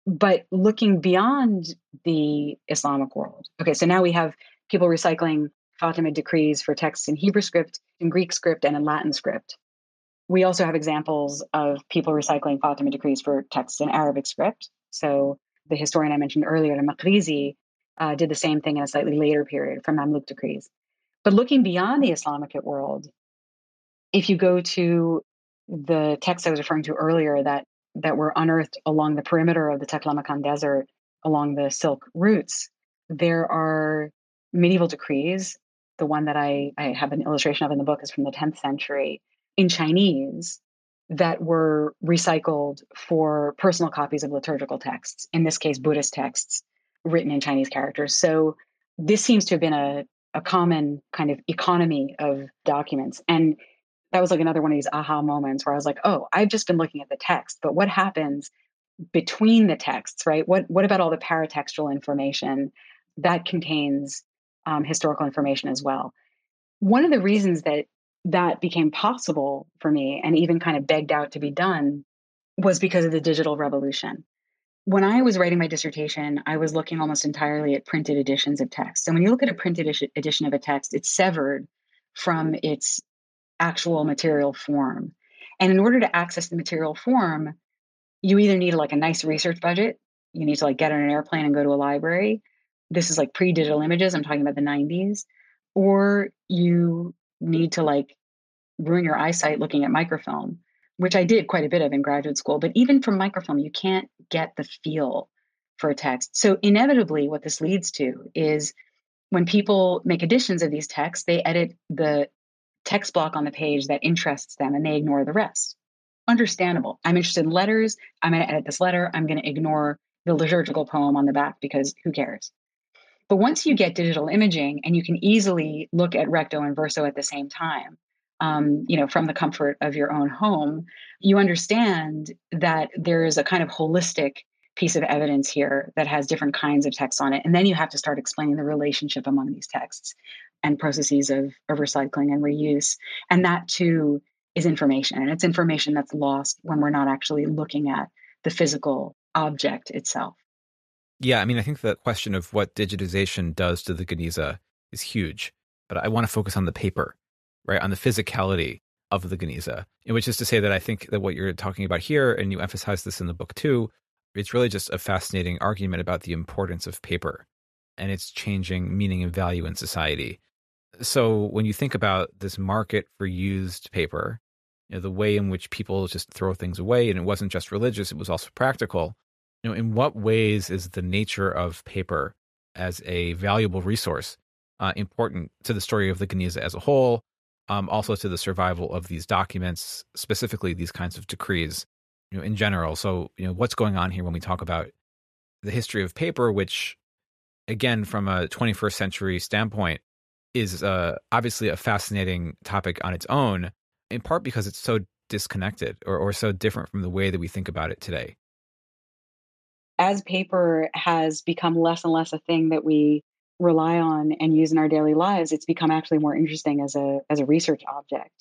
But looking beyond the Islamic world, okay, so now we have people recycling Fatimid decrees for texts in Hebrew script, in Greek script, and in Latin script. We also have examples of people recycling Fatimid decrees for texts in Arabic script. So the historian I mentioned earlier, Makrizi, uh, did the same thing in a slightly later period from Mamluk decrees. But looking beyond the Islamic world, if you go to the text I was referring to earlier that that were unearthed along the perimeter of the Taklamakan Desert, along the Silk routes, there are medieval decrees. The one that I, I have an illustration of in the book is from the 10th century in Chinese that were recycled for personal copies of liturgical texts, in this case, Buddhist texts written in Chinese characters. So this seems to have been a, a common kind of economy of documents. And that was like another one of these aha moments where I was like, oh, I've just been looking at the text, but what happens between the texts, right? What what about all the paratextual information that contains um, historical information as well? One of the reasons that that became possible for me and even kind of begged out to be done was because of the digital revolution. When I was writing my dissertation, I was looking almost entirely at printed editions of text. And when you look at a printed edition of a text, it's severed from its actual material form. And in order to access the material form, you either need like a nice research budget, you need to like get on an airplane and go to a library. This is like pre-digital images, I'm talking about the 90s, or you need to like ruin your eyesight looking at microfilm, which I did quite a bit of in graduate school. But even from microfilm, you can't get the feel for a text. So inevitably, what this leads to is when people make editions of these texts, they edit the text block on the page that interests them and they ignore the rest. Understandable. I'm interested in letters. I'm going to edit this letter. I'm going to ignore the liturgical poem on the back because who cares? But once you get digital imaging and you can easily look at recto and verso at the same time, um, you know, from the comfort of your own home, you understand that there is a kind of holistic piece of evidence here that has different kinds of texts on it. And then you have to start explaining the relationship among these texts and processes of, of recycling and reuse. And that too is information. And it's information that's lost when we're not actually looking at the physical object itself. Yeah, I mean, I think the question of what digitization does to the Geniza is huge, but I want to focus on the paper, right? On the physicality of the Geniza, which is to say that I think that what you're talking about here, and you emphasize this in the book too, it's really just a fascinating argument about the importance of paper and its changing meaning and value in society. So when you think about this market for used paper, you know, the way in which people just throw things away, and it wasn't just religious, it was also practical. You know, in what ways is the nature of paper as a valuable resource uh, important to the story of the Geniza as a whole, um, also to the survival of these documents, specifically these kinds of decrees, you know, in general. So, you know, what's going on here when we talk about the history of paper, which, again, from a 21st century standpoint, is uh, obviously a fascinating topic on its own, in part because it's so disconnected or, or so different from the way that we think about it today. As paper has become less and less a thing that we rely on and use in our daily lives, it's become actually more interesting as a as a research object.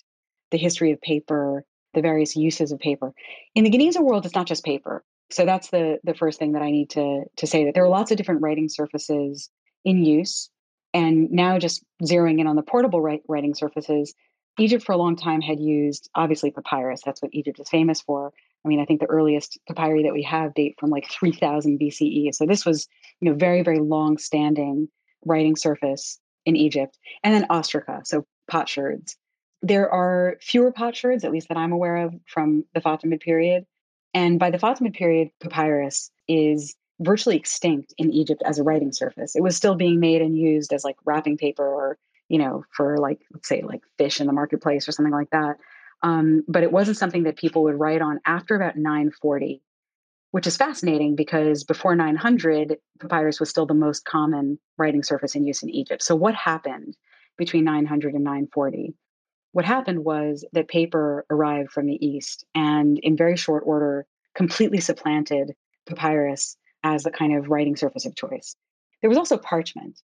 The history of paper, the various uses of paper. In the Geniza world, it's not just paper. So that's the the first thing that I need to to say that there are lots of different writing surfaces in use and now, just zeroing in on the portable writing surfaces, Egypt for a long time had used obviously papyrus. That's what Egypt is famous for. I mean, I think the earliest papyri that we have date from like 3000 BCE. So this was, you know, very, very long standing writing surface in Egypt. And then ostraca, so potsherds. There are fewer potsherds, at least that I'm aware of, from the Fatimid period. And by the Fatimid period, papyrus is virtually extinct in Egypt as a writing surface. It was still being made and used as like wrapping paper or, you know, for like, let's say, like fish in the marketplace or something like that. Um, but it wasn't something that people would write on after about 940, which is fascinating because before 900, papyrus was still the most common writing surface in use in Egypt. So, what happened between 900 and 940? What happened was that paper arrived from the East and, in very short order, completely supplanted papyrus as the kind of writing surface of choice. There was also parchment.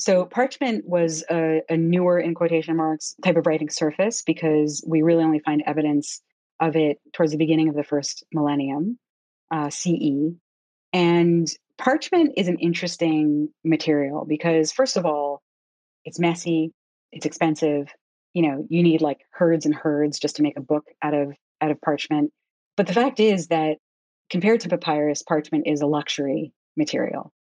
So parchment was a, a, newer, in quotation marks, type of writing surface because we really only find evidence of it towards the beginning of the first millennium, uh, CE. And parchment is an interesting material because, first of all, it's messy, it's expensive. You know, you need like herds and herds just to make a book out of out of parchment. But the fact is that compared to papyrus, parchment is a luxury material.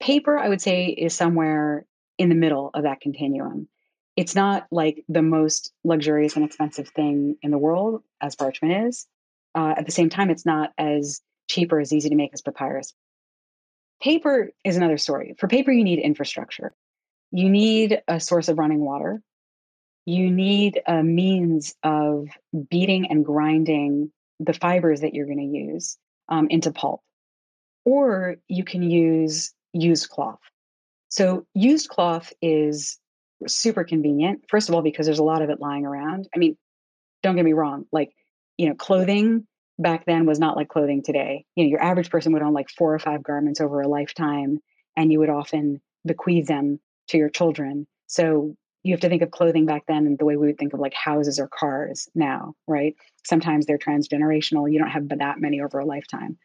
Paper, I would say, is somewhere in the middle of that continuum. It's not like the most luxurious and expensive thing in the world as parchment is. Uh, at the same time, it's not as cheap or as easy to make as papyrus. Paper is another story. For paper, you need infrastructure. You need a source of running water. You need a means of beating and grinding the fibers that you're going to use um, into pulp. Or you can use used cloth. So, used cloth is super convenient. First of all, because there's a lot of it lying around. I mean, don't get me wrong, like, you know, clothing back then was not like clothing today. You know, your average person would own like four or five garments over a lifetime, and you would often bequeath them to your children. So you have to think of clothing back then and the way we would think of like houses or cars now, right? Sometimes they're transgenerational. You don't have that many over a lifetime.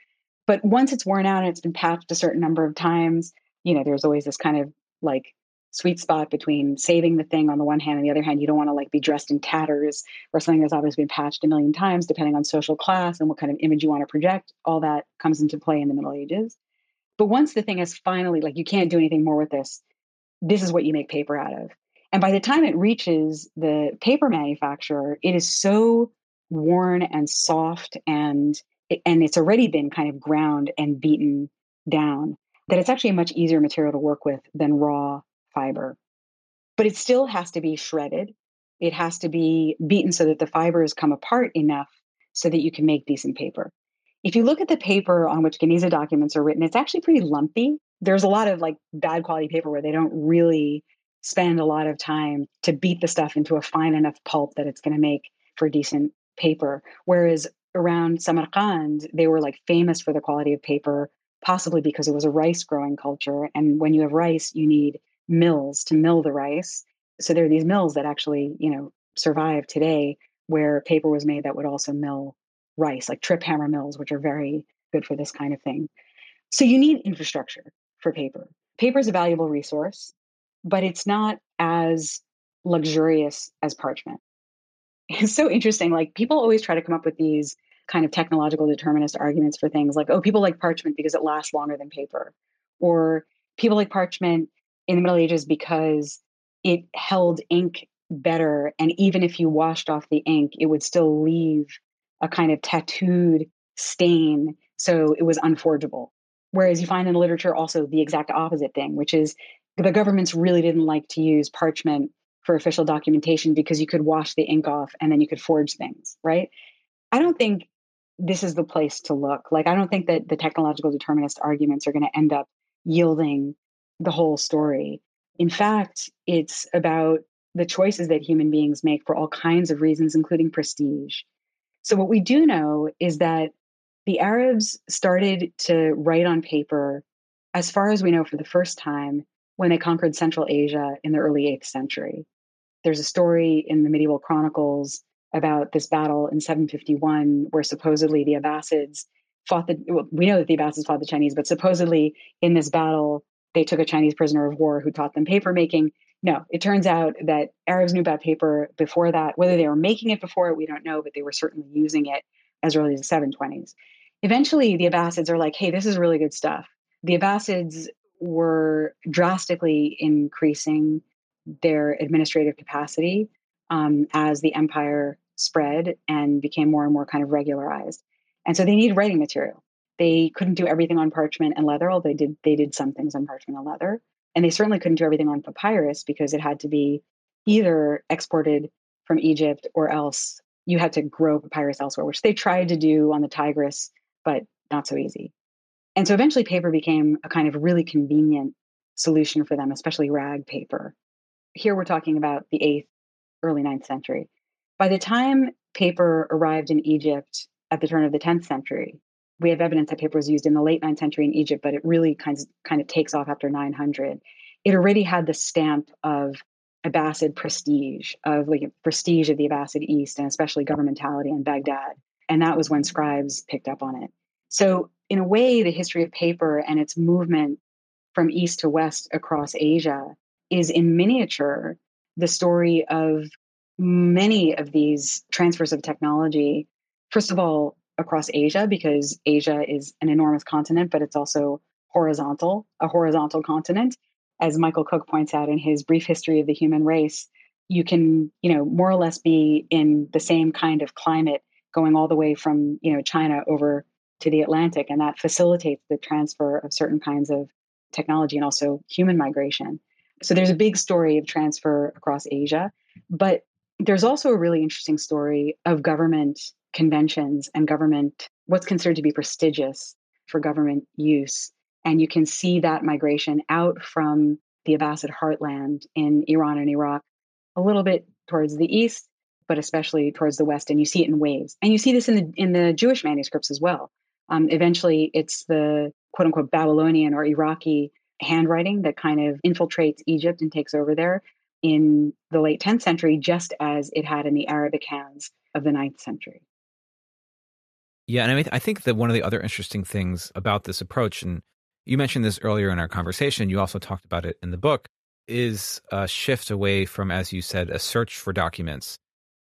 But once it's worn out and it's been patched a certain number of times, you know, there's always this kind of like sweet spot between saving the thing on the one hand and the other hand. You don't want to like be dressed in tatters or something that's obviously been patched a million times depending on social class and what kind of image you want to project. All that comes into play in the middle ages. But once the thing is finally like you can't do anything more with this this is what you make paper out of. And by the time it reaches the paper manufacturer it is so worn and soft and and it's already been kind of ground and beaten down that it's actually a much easier material to work with than raw fiber. But it still has to be shredded. It has to be beaten so that the fibers come apart enough so that you can make decent paper. If you look at the paper on which Geniza documents are written, it's actually pretty lumpy. There's a lot of like bad quality paper where they don't really spend a lot of time to beat the stuff into a fine enough pulp that it's going to make for decent paper. Whereas around Samarkand, they were like famous for the quality of paper, possibly because it was a rice growing culture. And when you have rice, you need mills to mill the rice. So there are these mills that actually, you know, survive today where paper was made that would also mill rice, like trip hammer mills, which are very good for this kind of thing. So you need infrastructure for paper. Paper is a valuable resource, but it's not as luxurious as parchment. It's so interesting. Like people always try to come up with these kind of technological determinist arguments for things like, oh, people like parchment because it lasts longer than paper. Or people like parchment in the Middle Ages because it held ink better. And even if you washed off the ink, it would still leave a kind of tattooed stain. So it was unforgeable. Whereas you find in the literature also the exact opposite thing, which is the governments really didn't like to use parchment for official documentation because you could wash the ink off and then you could forge things, right? I don't think this is the place to look. Like, I don't think that the technological determinist arguments are going to end up yielding the whole story. In fact, it's about the choices that human beings make for all kinds of reasons, including prestige. So, what we do know is that the Arabs started to write on paper, as far as we know, for the first time when they conquered Central Asia in the early 8th century. There's a story in the medieval chronicles about this battle in 751 where supposedly the Abbasids fought the, well, we know that the Abbasids fought the Chinese, but supposedly in this battle, they took a Chinese prisoner of war who taught them paper making. No, it turns out that Arabs knew about paper before that. Whether they were making it before it, we don't know, but they were certainly using it as early as the 720s. Eventually, the Abbasids are like, hey, this is really good stuff. The Abbasids were drastically increasing their administrative capacity um, as the empire spread and became more and more kind of regularized. And so they need writing material. They couldn't do everything on parchment and leather, although they did they did some things on parchment and leather. And they certainly couldn't do everything on papyrus because it had to be either exported from Egypt or else you had to grow papyrus elsewhere, which they tried to do on the Tigris, but not so easy. And so eventually paper became a kind of really convenient solution for them, especially rag paper. Here we're talking about the 8th, early ninth century. By the time paper arrived in Egypt at the turn of the 10th century, we have evidence that paper was used in the late 9th century in Egypt, but it really kind of, kind of takes off after 900. It already had the stamp of Abbasid prestige, of like prestige of the Abbasid East, and especially governmentality in Baghdad. And that was when scribes picked up on it. So, in a way, the history of paper and its movement from east to west across Asia is in miniature the story of many of these transfers of technology. First of all, across Asia, because Asia is an enormous continent, but it's also horizontal, a horizontal continent. As Michael Cook points out in his brief history of the human race, you can, you know, more or less be in the same kind of climate going all the way from, you know, China over to the Atlantic. And that facilitates the transfer of certain kinds of technology and also human migration. So there's a big story of transfer across Asia, but there's also a really interesting story of government conventions and government, what's considered to be prestigious for government use. And you can see that migration out from the Abbasid heartland in Iran and Iraq a little bit towards the east, but especially towards the west. And you see it in waves. And you see this in the in the Jewish manuscripts as well. Um, eventually, it's the quote unquote Babylonian or Iraqi handwriting that kind of infiltrates Egypt and takes over there in the late 10th century, just as it had in the Arabic hands of the 9th century. Yeah, and I mean, I think that one of the other interesting things about this approach, and you mentioned this earlier in our conversation, you also talked about it in the book, is a shift away from, as you said, a search for documents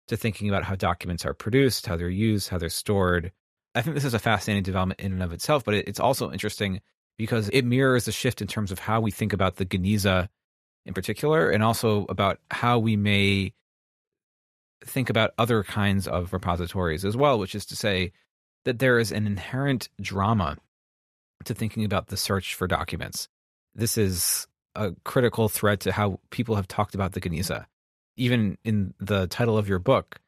to thinking about how documents are produced, how they're used, how they're stored. I think this is a fascinating development in and of itself, but it's also interesting because it mirrors a shift in terms of how we think about the Geniza in particular, and also about how we may think about other kinds of repositories as well, which is to say that there is an inherent drama to thinking about the search for documents. This is a critical thread to how people have talked about the Geniza. Even in the title of your book,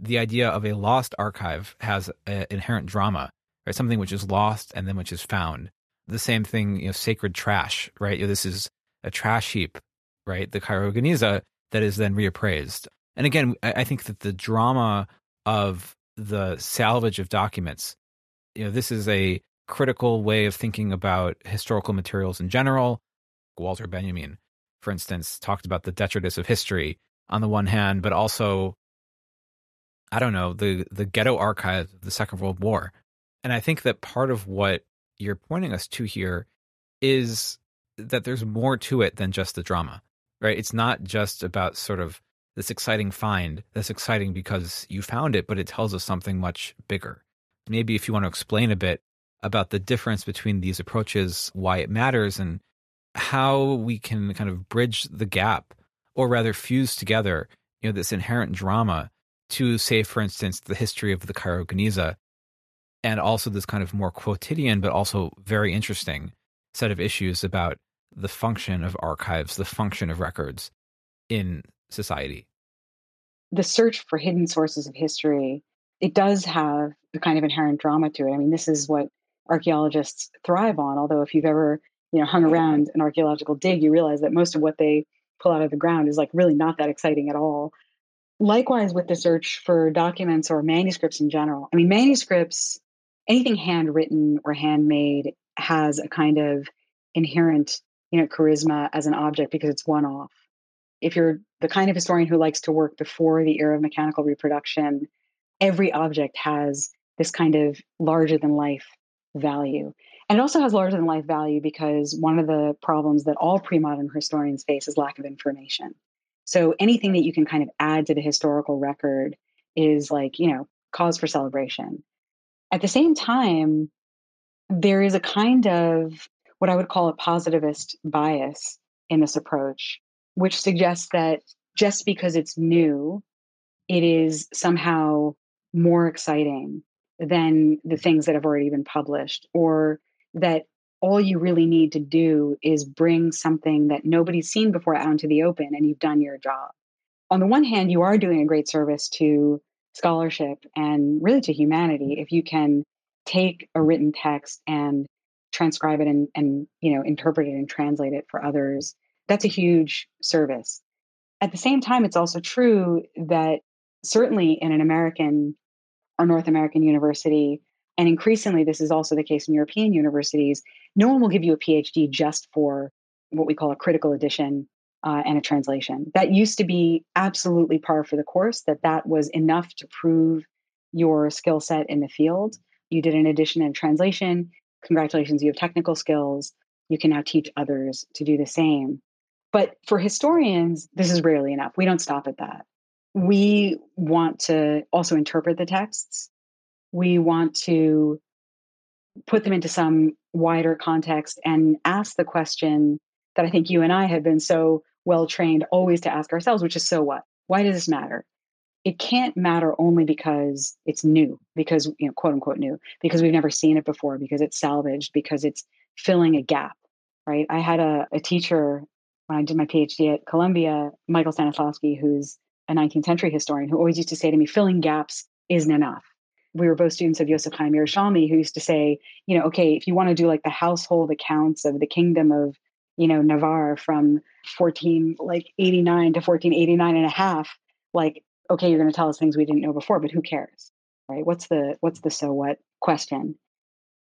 the idea of a lost archive has an inherent drama, right? Something which is lost and then which is found. The same thing, you know, sacred trash, right? You know, this is a trash heap, right? The Cairo Geniza that is then reappraised. And again, I think that the drama of the salvage of documents, you know, this is a critical way of thinking about historical materials in general. Walter Benjamin, for instance, talked about the detritus of history on the one hand, but also, I don't know, the the ghetto archives of the Second World War. And I think that part of what you're pointing us to here is that there's more to it than just the drama, right? It's not just about sort of this exciting find that's exciting because you found it, but it tells us something much bigger. Maybe if you want to explain a bit about the difference between these approaches, why it matters, and how we can kind of bridge the gap, or rather fuse together, you know, this inherent drama to, say, for instance, the history of the Cairo Geniza, and also this kind of more quotidian but also very interesting set of issues about the function of archives, the function of records in society. The search for hidden sources of history, it does have a kind of inherent drama to it. I mean, this is what archaeologists thrive on. Although, if you've ever you know hung around an archaeological dig, you realize that most of what they pull out of the ground is like really not that exciting at all. Likewise, with the search for documents or manuscripts in general. I mean, manuscripts, anything handwritten or handmade has a kind of inherent, you know, charisma as an object because it's one off. If you're the kind of historian who likes to work before the era of mechanical reproduction, every object has this kind of larger than life value. And it also has larger than life value because one of the problems that all pre modern historians face is lack of information. So anything that you can kind of add to the historical record is like, you know, cause for celebration. At the same time, there is a kind of what I would call a positivist bias in this approach, which suggests that just because it's new, it is somehow more exciting than the things that have already been published, or that all you really need to do is bring something that nobody's seen before out into the open and you've done your job. On the one hand, you are doing a great service to scholarship and really to humanity if you can take a written text and transcribe it and, and you know interpret it and translate it for others that's a huge service. At the same time it's also true that certainly in an american or north american university and increasingly this is also the case in european universities no one will give you a phd just for what we call a critical edition uh, and a translation that used to be absolutely par for the course that that was enough to prove your skill set in the field you did an edition and translation. Congratulations, you have technical skills. You can now teach others to do the same. But for historians, this is rarely enough. We don't stop at that. We want to also interpret the texts. We want to put them into some wider context and ask the question that I think you and I have been so well trained always to ask ourselves, which is so what? Why does this matter? It can't matter only because it's new, because, you know, quote unquote new, because we've never seen it before, because it's salvaged, because it's filling a gap, right? I had a, a teacher when I did my PhD at Columbia, Michael Stanislawski, who's a 19th century historian, who always used to say to me, filling gaps isn't enough. We were both students of Yosef Hayim Yerushalmi, who used to say, you know, okay, if you want to do like the household accounts of the kingdom of you know, Navarre from 14, like 89 to 1489 and a half, like, okay, you're going to tell us things we didn't know before, but who cares? Right. What's the, what's the so what question?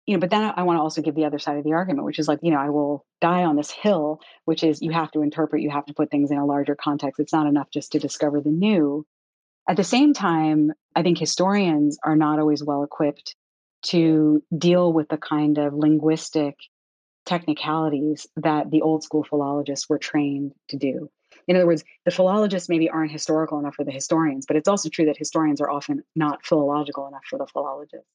You know, but then I want to also give the other side of the argument, which is like, you know, I will die on this hill, which is you have to interpret, you have to put things in a larger context. It's not enough just to discover the new. At the same time, I think historians are not always well equipped to deal with the kind of linguistic technicalities that the old school philologists were trained to do. In other words, the philologists maybe aren't historical enough for the historians, but it's also true that historians are often not philological enough for the philologists.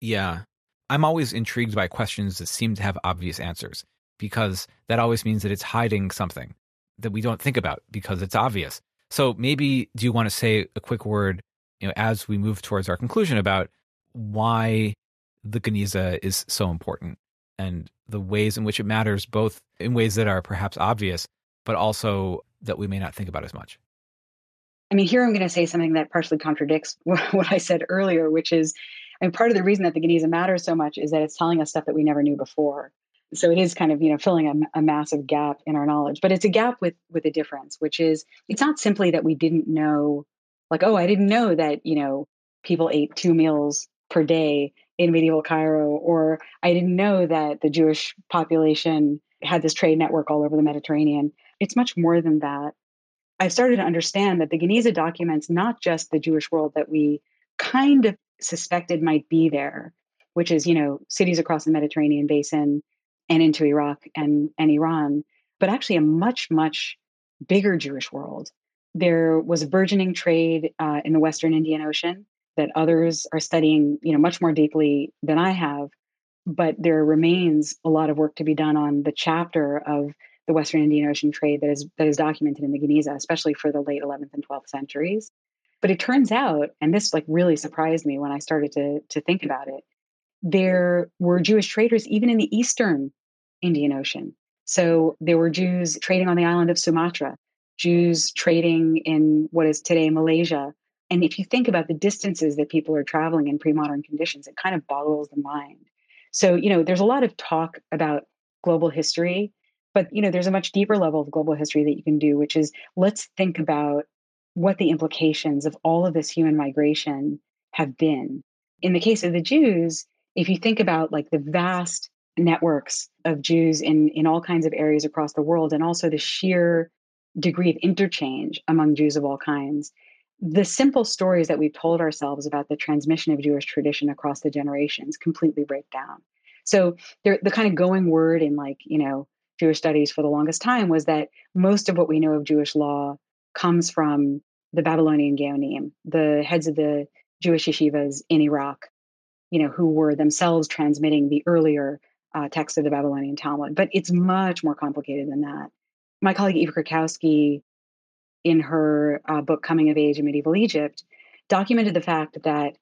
Yeah. I'm always intrigued by questions that seem to have obvious answers because that always means that it's hiding something that we don't think about because it's obvious. So maybe do you want to say a quick word, you know, as we move towards our conclusion about why the Geniza is so important and the ways in which it matters, both in ways that are perhaps obvious, but also that we may not think about as much. I mean, here I'm going to say something that partially contradicts what I said earlier, which is, mean, part of the reason that the Geniza matters so much is that it's telling us stuff that we never knew before. So it is kind of, you know, filling a, a massive gap in our knowledge, but it's a gap with with a difference, which is it's not simply that we didn't know, like, oh, I didn't know that, you know, people ate two meals per day in medieval Cairo, or I didn't know that the Jewish population had this trade network all over the Mediterranean. It's much more than that. I've started to understand that the Geniza documents not just the Jewish world that we kind of suspected might be there, which is, you know, cities across the Mediterranean basin and into Iraq and, and Iran, but actually a much, much bigger Jewish world. There was a burgeoning trade uh, in the Western Indian Ocean that others are studying, you know, much more deeply than I have. But there remains a lot of work to be done on the chapter of the Western Indian Ocean trade that is that is documented in the Geniza, especially for the late 11th and 12th centuries. But it turns out, and this like really surprised me when I started to to think about it, there were Jewish traders even in the Eastern Indian Ocean. So there were Jews trading on the island of Sumatra, Jews trading in what is today Malaysia, and if you think about the distances that people are traveling in pre modern conditions, it kind of boggles the mind. So, you know, there's a lot of talk about global history, but, you know, there's a much deeper level of global history that you can do, which is let's think about what the implications of all of this human migration have been. In the case of the Jews, if you think about like the vast networks of Jews in, in all kinds of areas across the world, and also the sheer degree of interchange among Jews of all kinds, the simple stories that we've told ourselves about the transmission of Jewish tradition across the generations completely break down. So the kind of going word in like, you know, Jewish studies for the longest time was that most of what we know of Jewish law comes from the Babylonian Gaonim, the heads of the Jewish yeshivas in Iraq, you know, who were themselves transmitting the earlier uh, texts of the Babylonian Talmud. But it's much more complicated than that. My colleague Eva Krakowski in her uh, book Coming of Age in Medieval Egypt, documented the fact that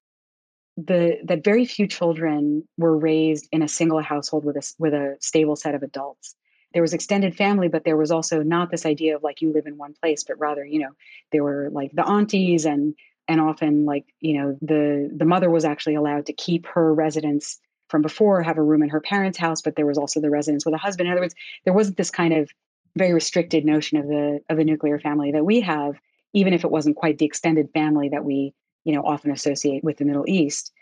the that very few children were raised in a single household with a with a stable set of adults. There was extended family, but there was also not this idea of like you live in one place, but rather you know there were like the aunties and and often like you know the the mother was actually allowed to keep her residence from before, have a room in her parents' house, but there was also the residence with a husband. In other words, there wasn't this kind of very restricted notion of the of the nuclear family that we have, even if it wasn't quite the extended family that we you know often associate with the Middle East.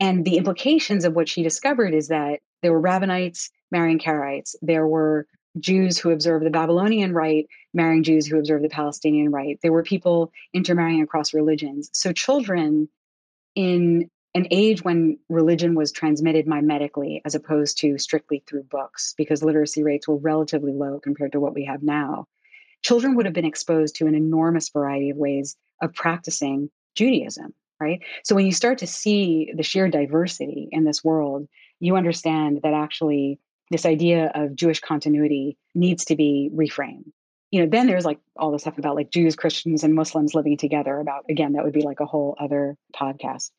And the implications of what she discovered is that there were Rabbinites marrying Karaites. There were Jews who observed the Babylonian rite marrying Jews who observed the Palestinian rite. There were people intermarrying across religions. So children in an age when religion was transmitted mimetically as opposed to strictly through books, because literacy rates were relatively low compared to what we have now. Children would have been exposed to an enormous variety of ways of practicing Judaism, right? So when you start to see the sheer diversity in this world, you understand that actually this idea of Jewish continuity needs to be reframed. You know, then there's like all the stuff about like Jews, Christians, and Muslims living together. About again, that would be like a whole other podcast.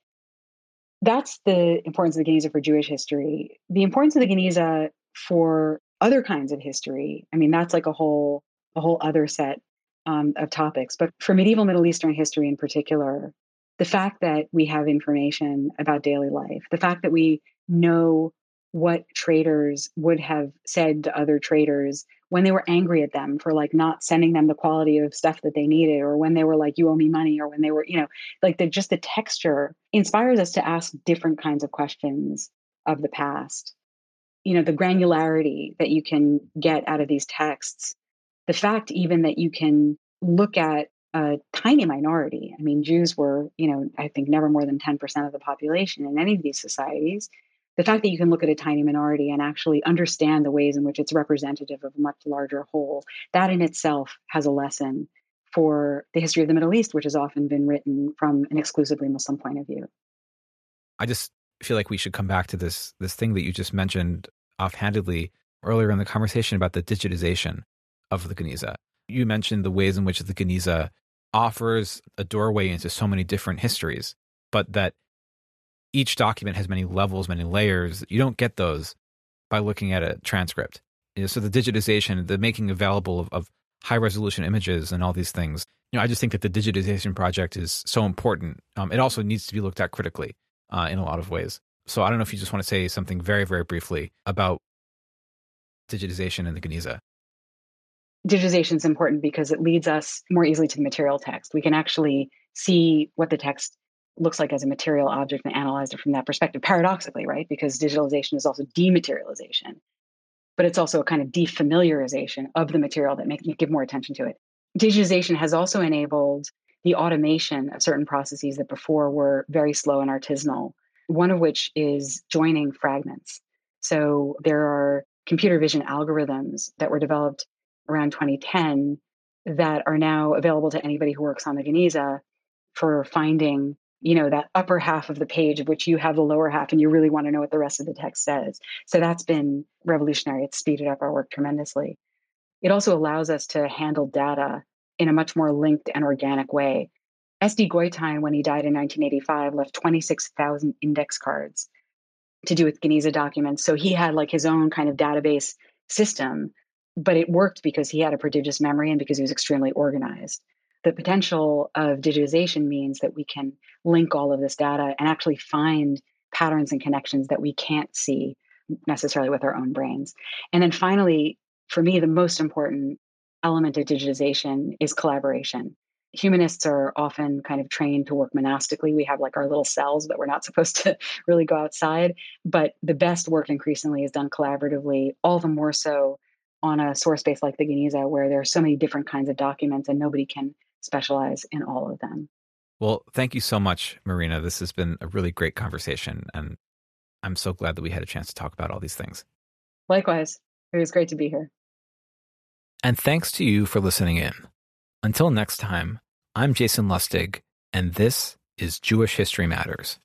That's the importance of the Geniza for Jewish history. The importance of the Geniza for other kinds of history. I mean, that's like a whole a whole other set um, of topics. But for medieval Middle Eastern history in particular, the fact that we have information about daily life, the fact that we know what traders would have said to other traders when they were angry at them for like not sending them the quality of stuff that they needed or when they were like you owe me money or when they were you know like the just the texture inspires us to ask different kinds of questions of the past. You know the granularity that you can get out of these texts the fact even that you can look at a tiny minority i mean jews were you know i think never more than 10% of the population in any of these societies the fact that you can look at a tiny minority and actually understand the ways in which it's representative of a much larger whole, that in itself has a lesson for the history of the Middle East, which has often been written from an exclusively Muslim point of view. I just feel like we should come back to this this thing that you just mentioned offhandedly earlier in the conversation about the digitization of the Geniza. You mentioned the ways in which the Geniza offers a doorway into so many different histories, but that each document has many levels, many layers. You don't get those by looking at a transcript. You know, so the digitization, the making available of, of high resolution images and all these things. You know, I just think that the digitization project is so important. Um, it also needs to be looked at critically uh, in a lot of ways. So I don't know if you just want to say something very, very briefly about digitization in the Geniza. Digitization is important because it leads us more easily to the material text. We can actually see what the text looks like as a material object and analyze it from that perspective, paradoxically, right? Because digitalization is also dematerialization, but it's also a kind of defamiliarization of the material that makes you give more attention to it. Digitization has also enabled the automation of certain processes that before were very slow and artisanal, one of which is joining fragments. So there are computer vision algorithms that were developed around 2010 that are now available to anybody who works on the Geniza for finding you know that upper half of the page of which you have the lower half and you really want to know what the rest of the text says. So that's been revolutionary. It's speeded up our work tremendously. It also allows us to handle data in a much more linked and organic way. Sd goitein when he died in 1985 left 26000 index cards to do with Geniza documents. So he had like his own kind of database system but it worked because he had a prodigious memory and because he was extremely organized the potential of digitization means that we can link all of this data and actually find patterns and connections that we can't see necessarily with our own brains. And then finally, for me, the most important element of digitization is collaboration. Humanists are often kind of trained to work monastically. We have like our little cells, but we're not supposed to really go outside. But the best work increasingly is done collaboratively, all the more so on a source base like the Geniza, where there are so many different kinds of documents and nobody can specialize in all of them. Well, thank you so much, Marina. This has been a really great conversation. And I'm so glad that we had a chance to talk about all these things. Likewise. It was great to be here. And thanks to you for listening in. Until next time, I'm Jason Lustig, and this is Jewish History Matters.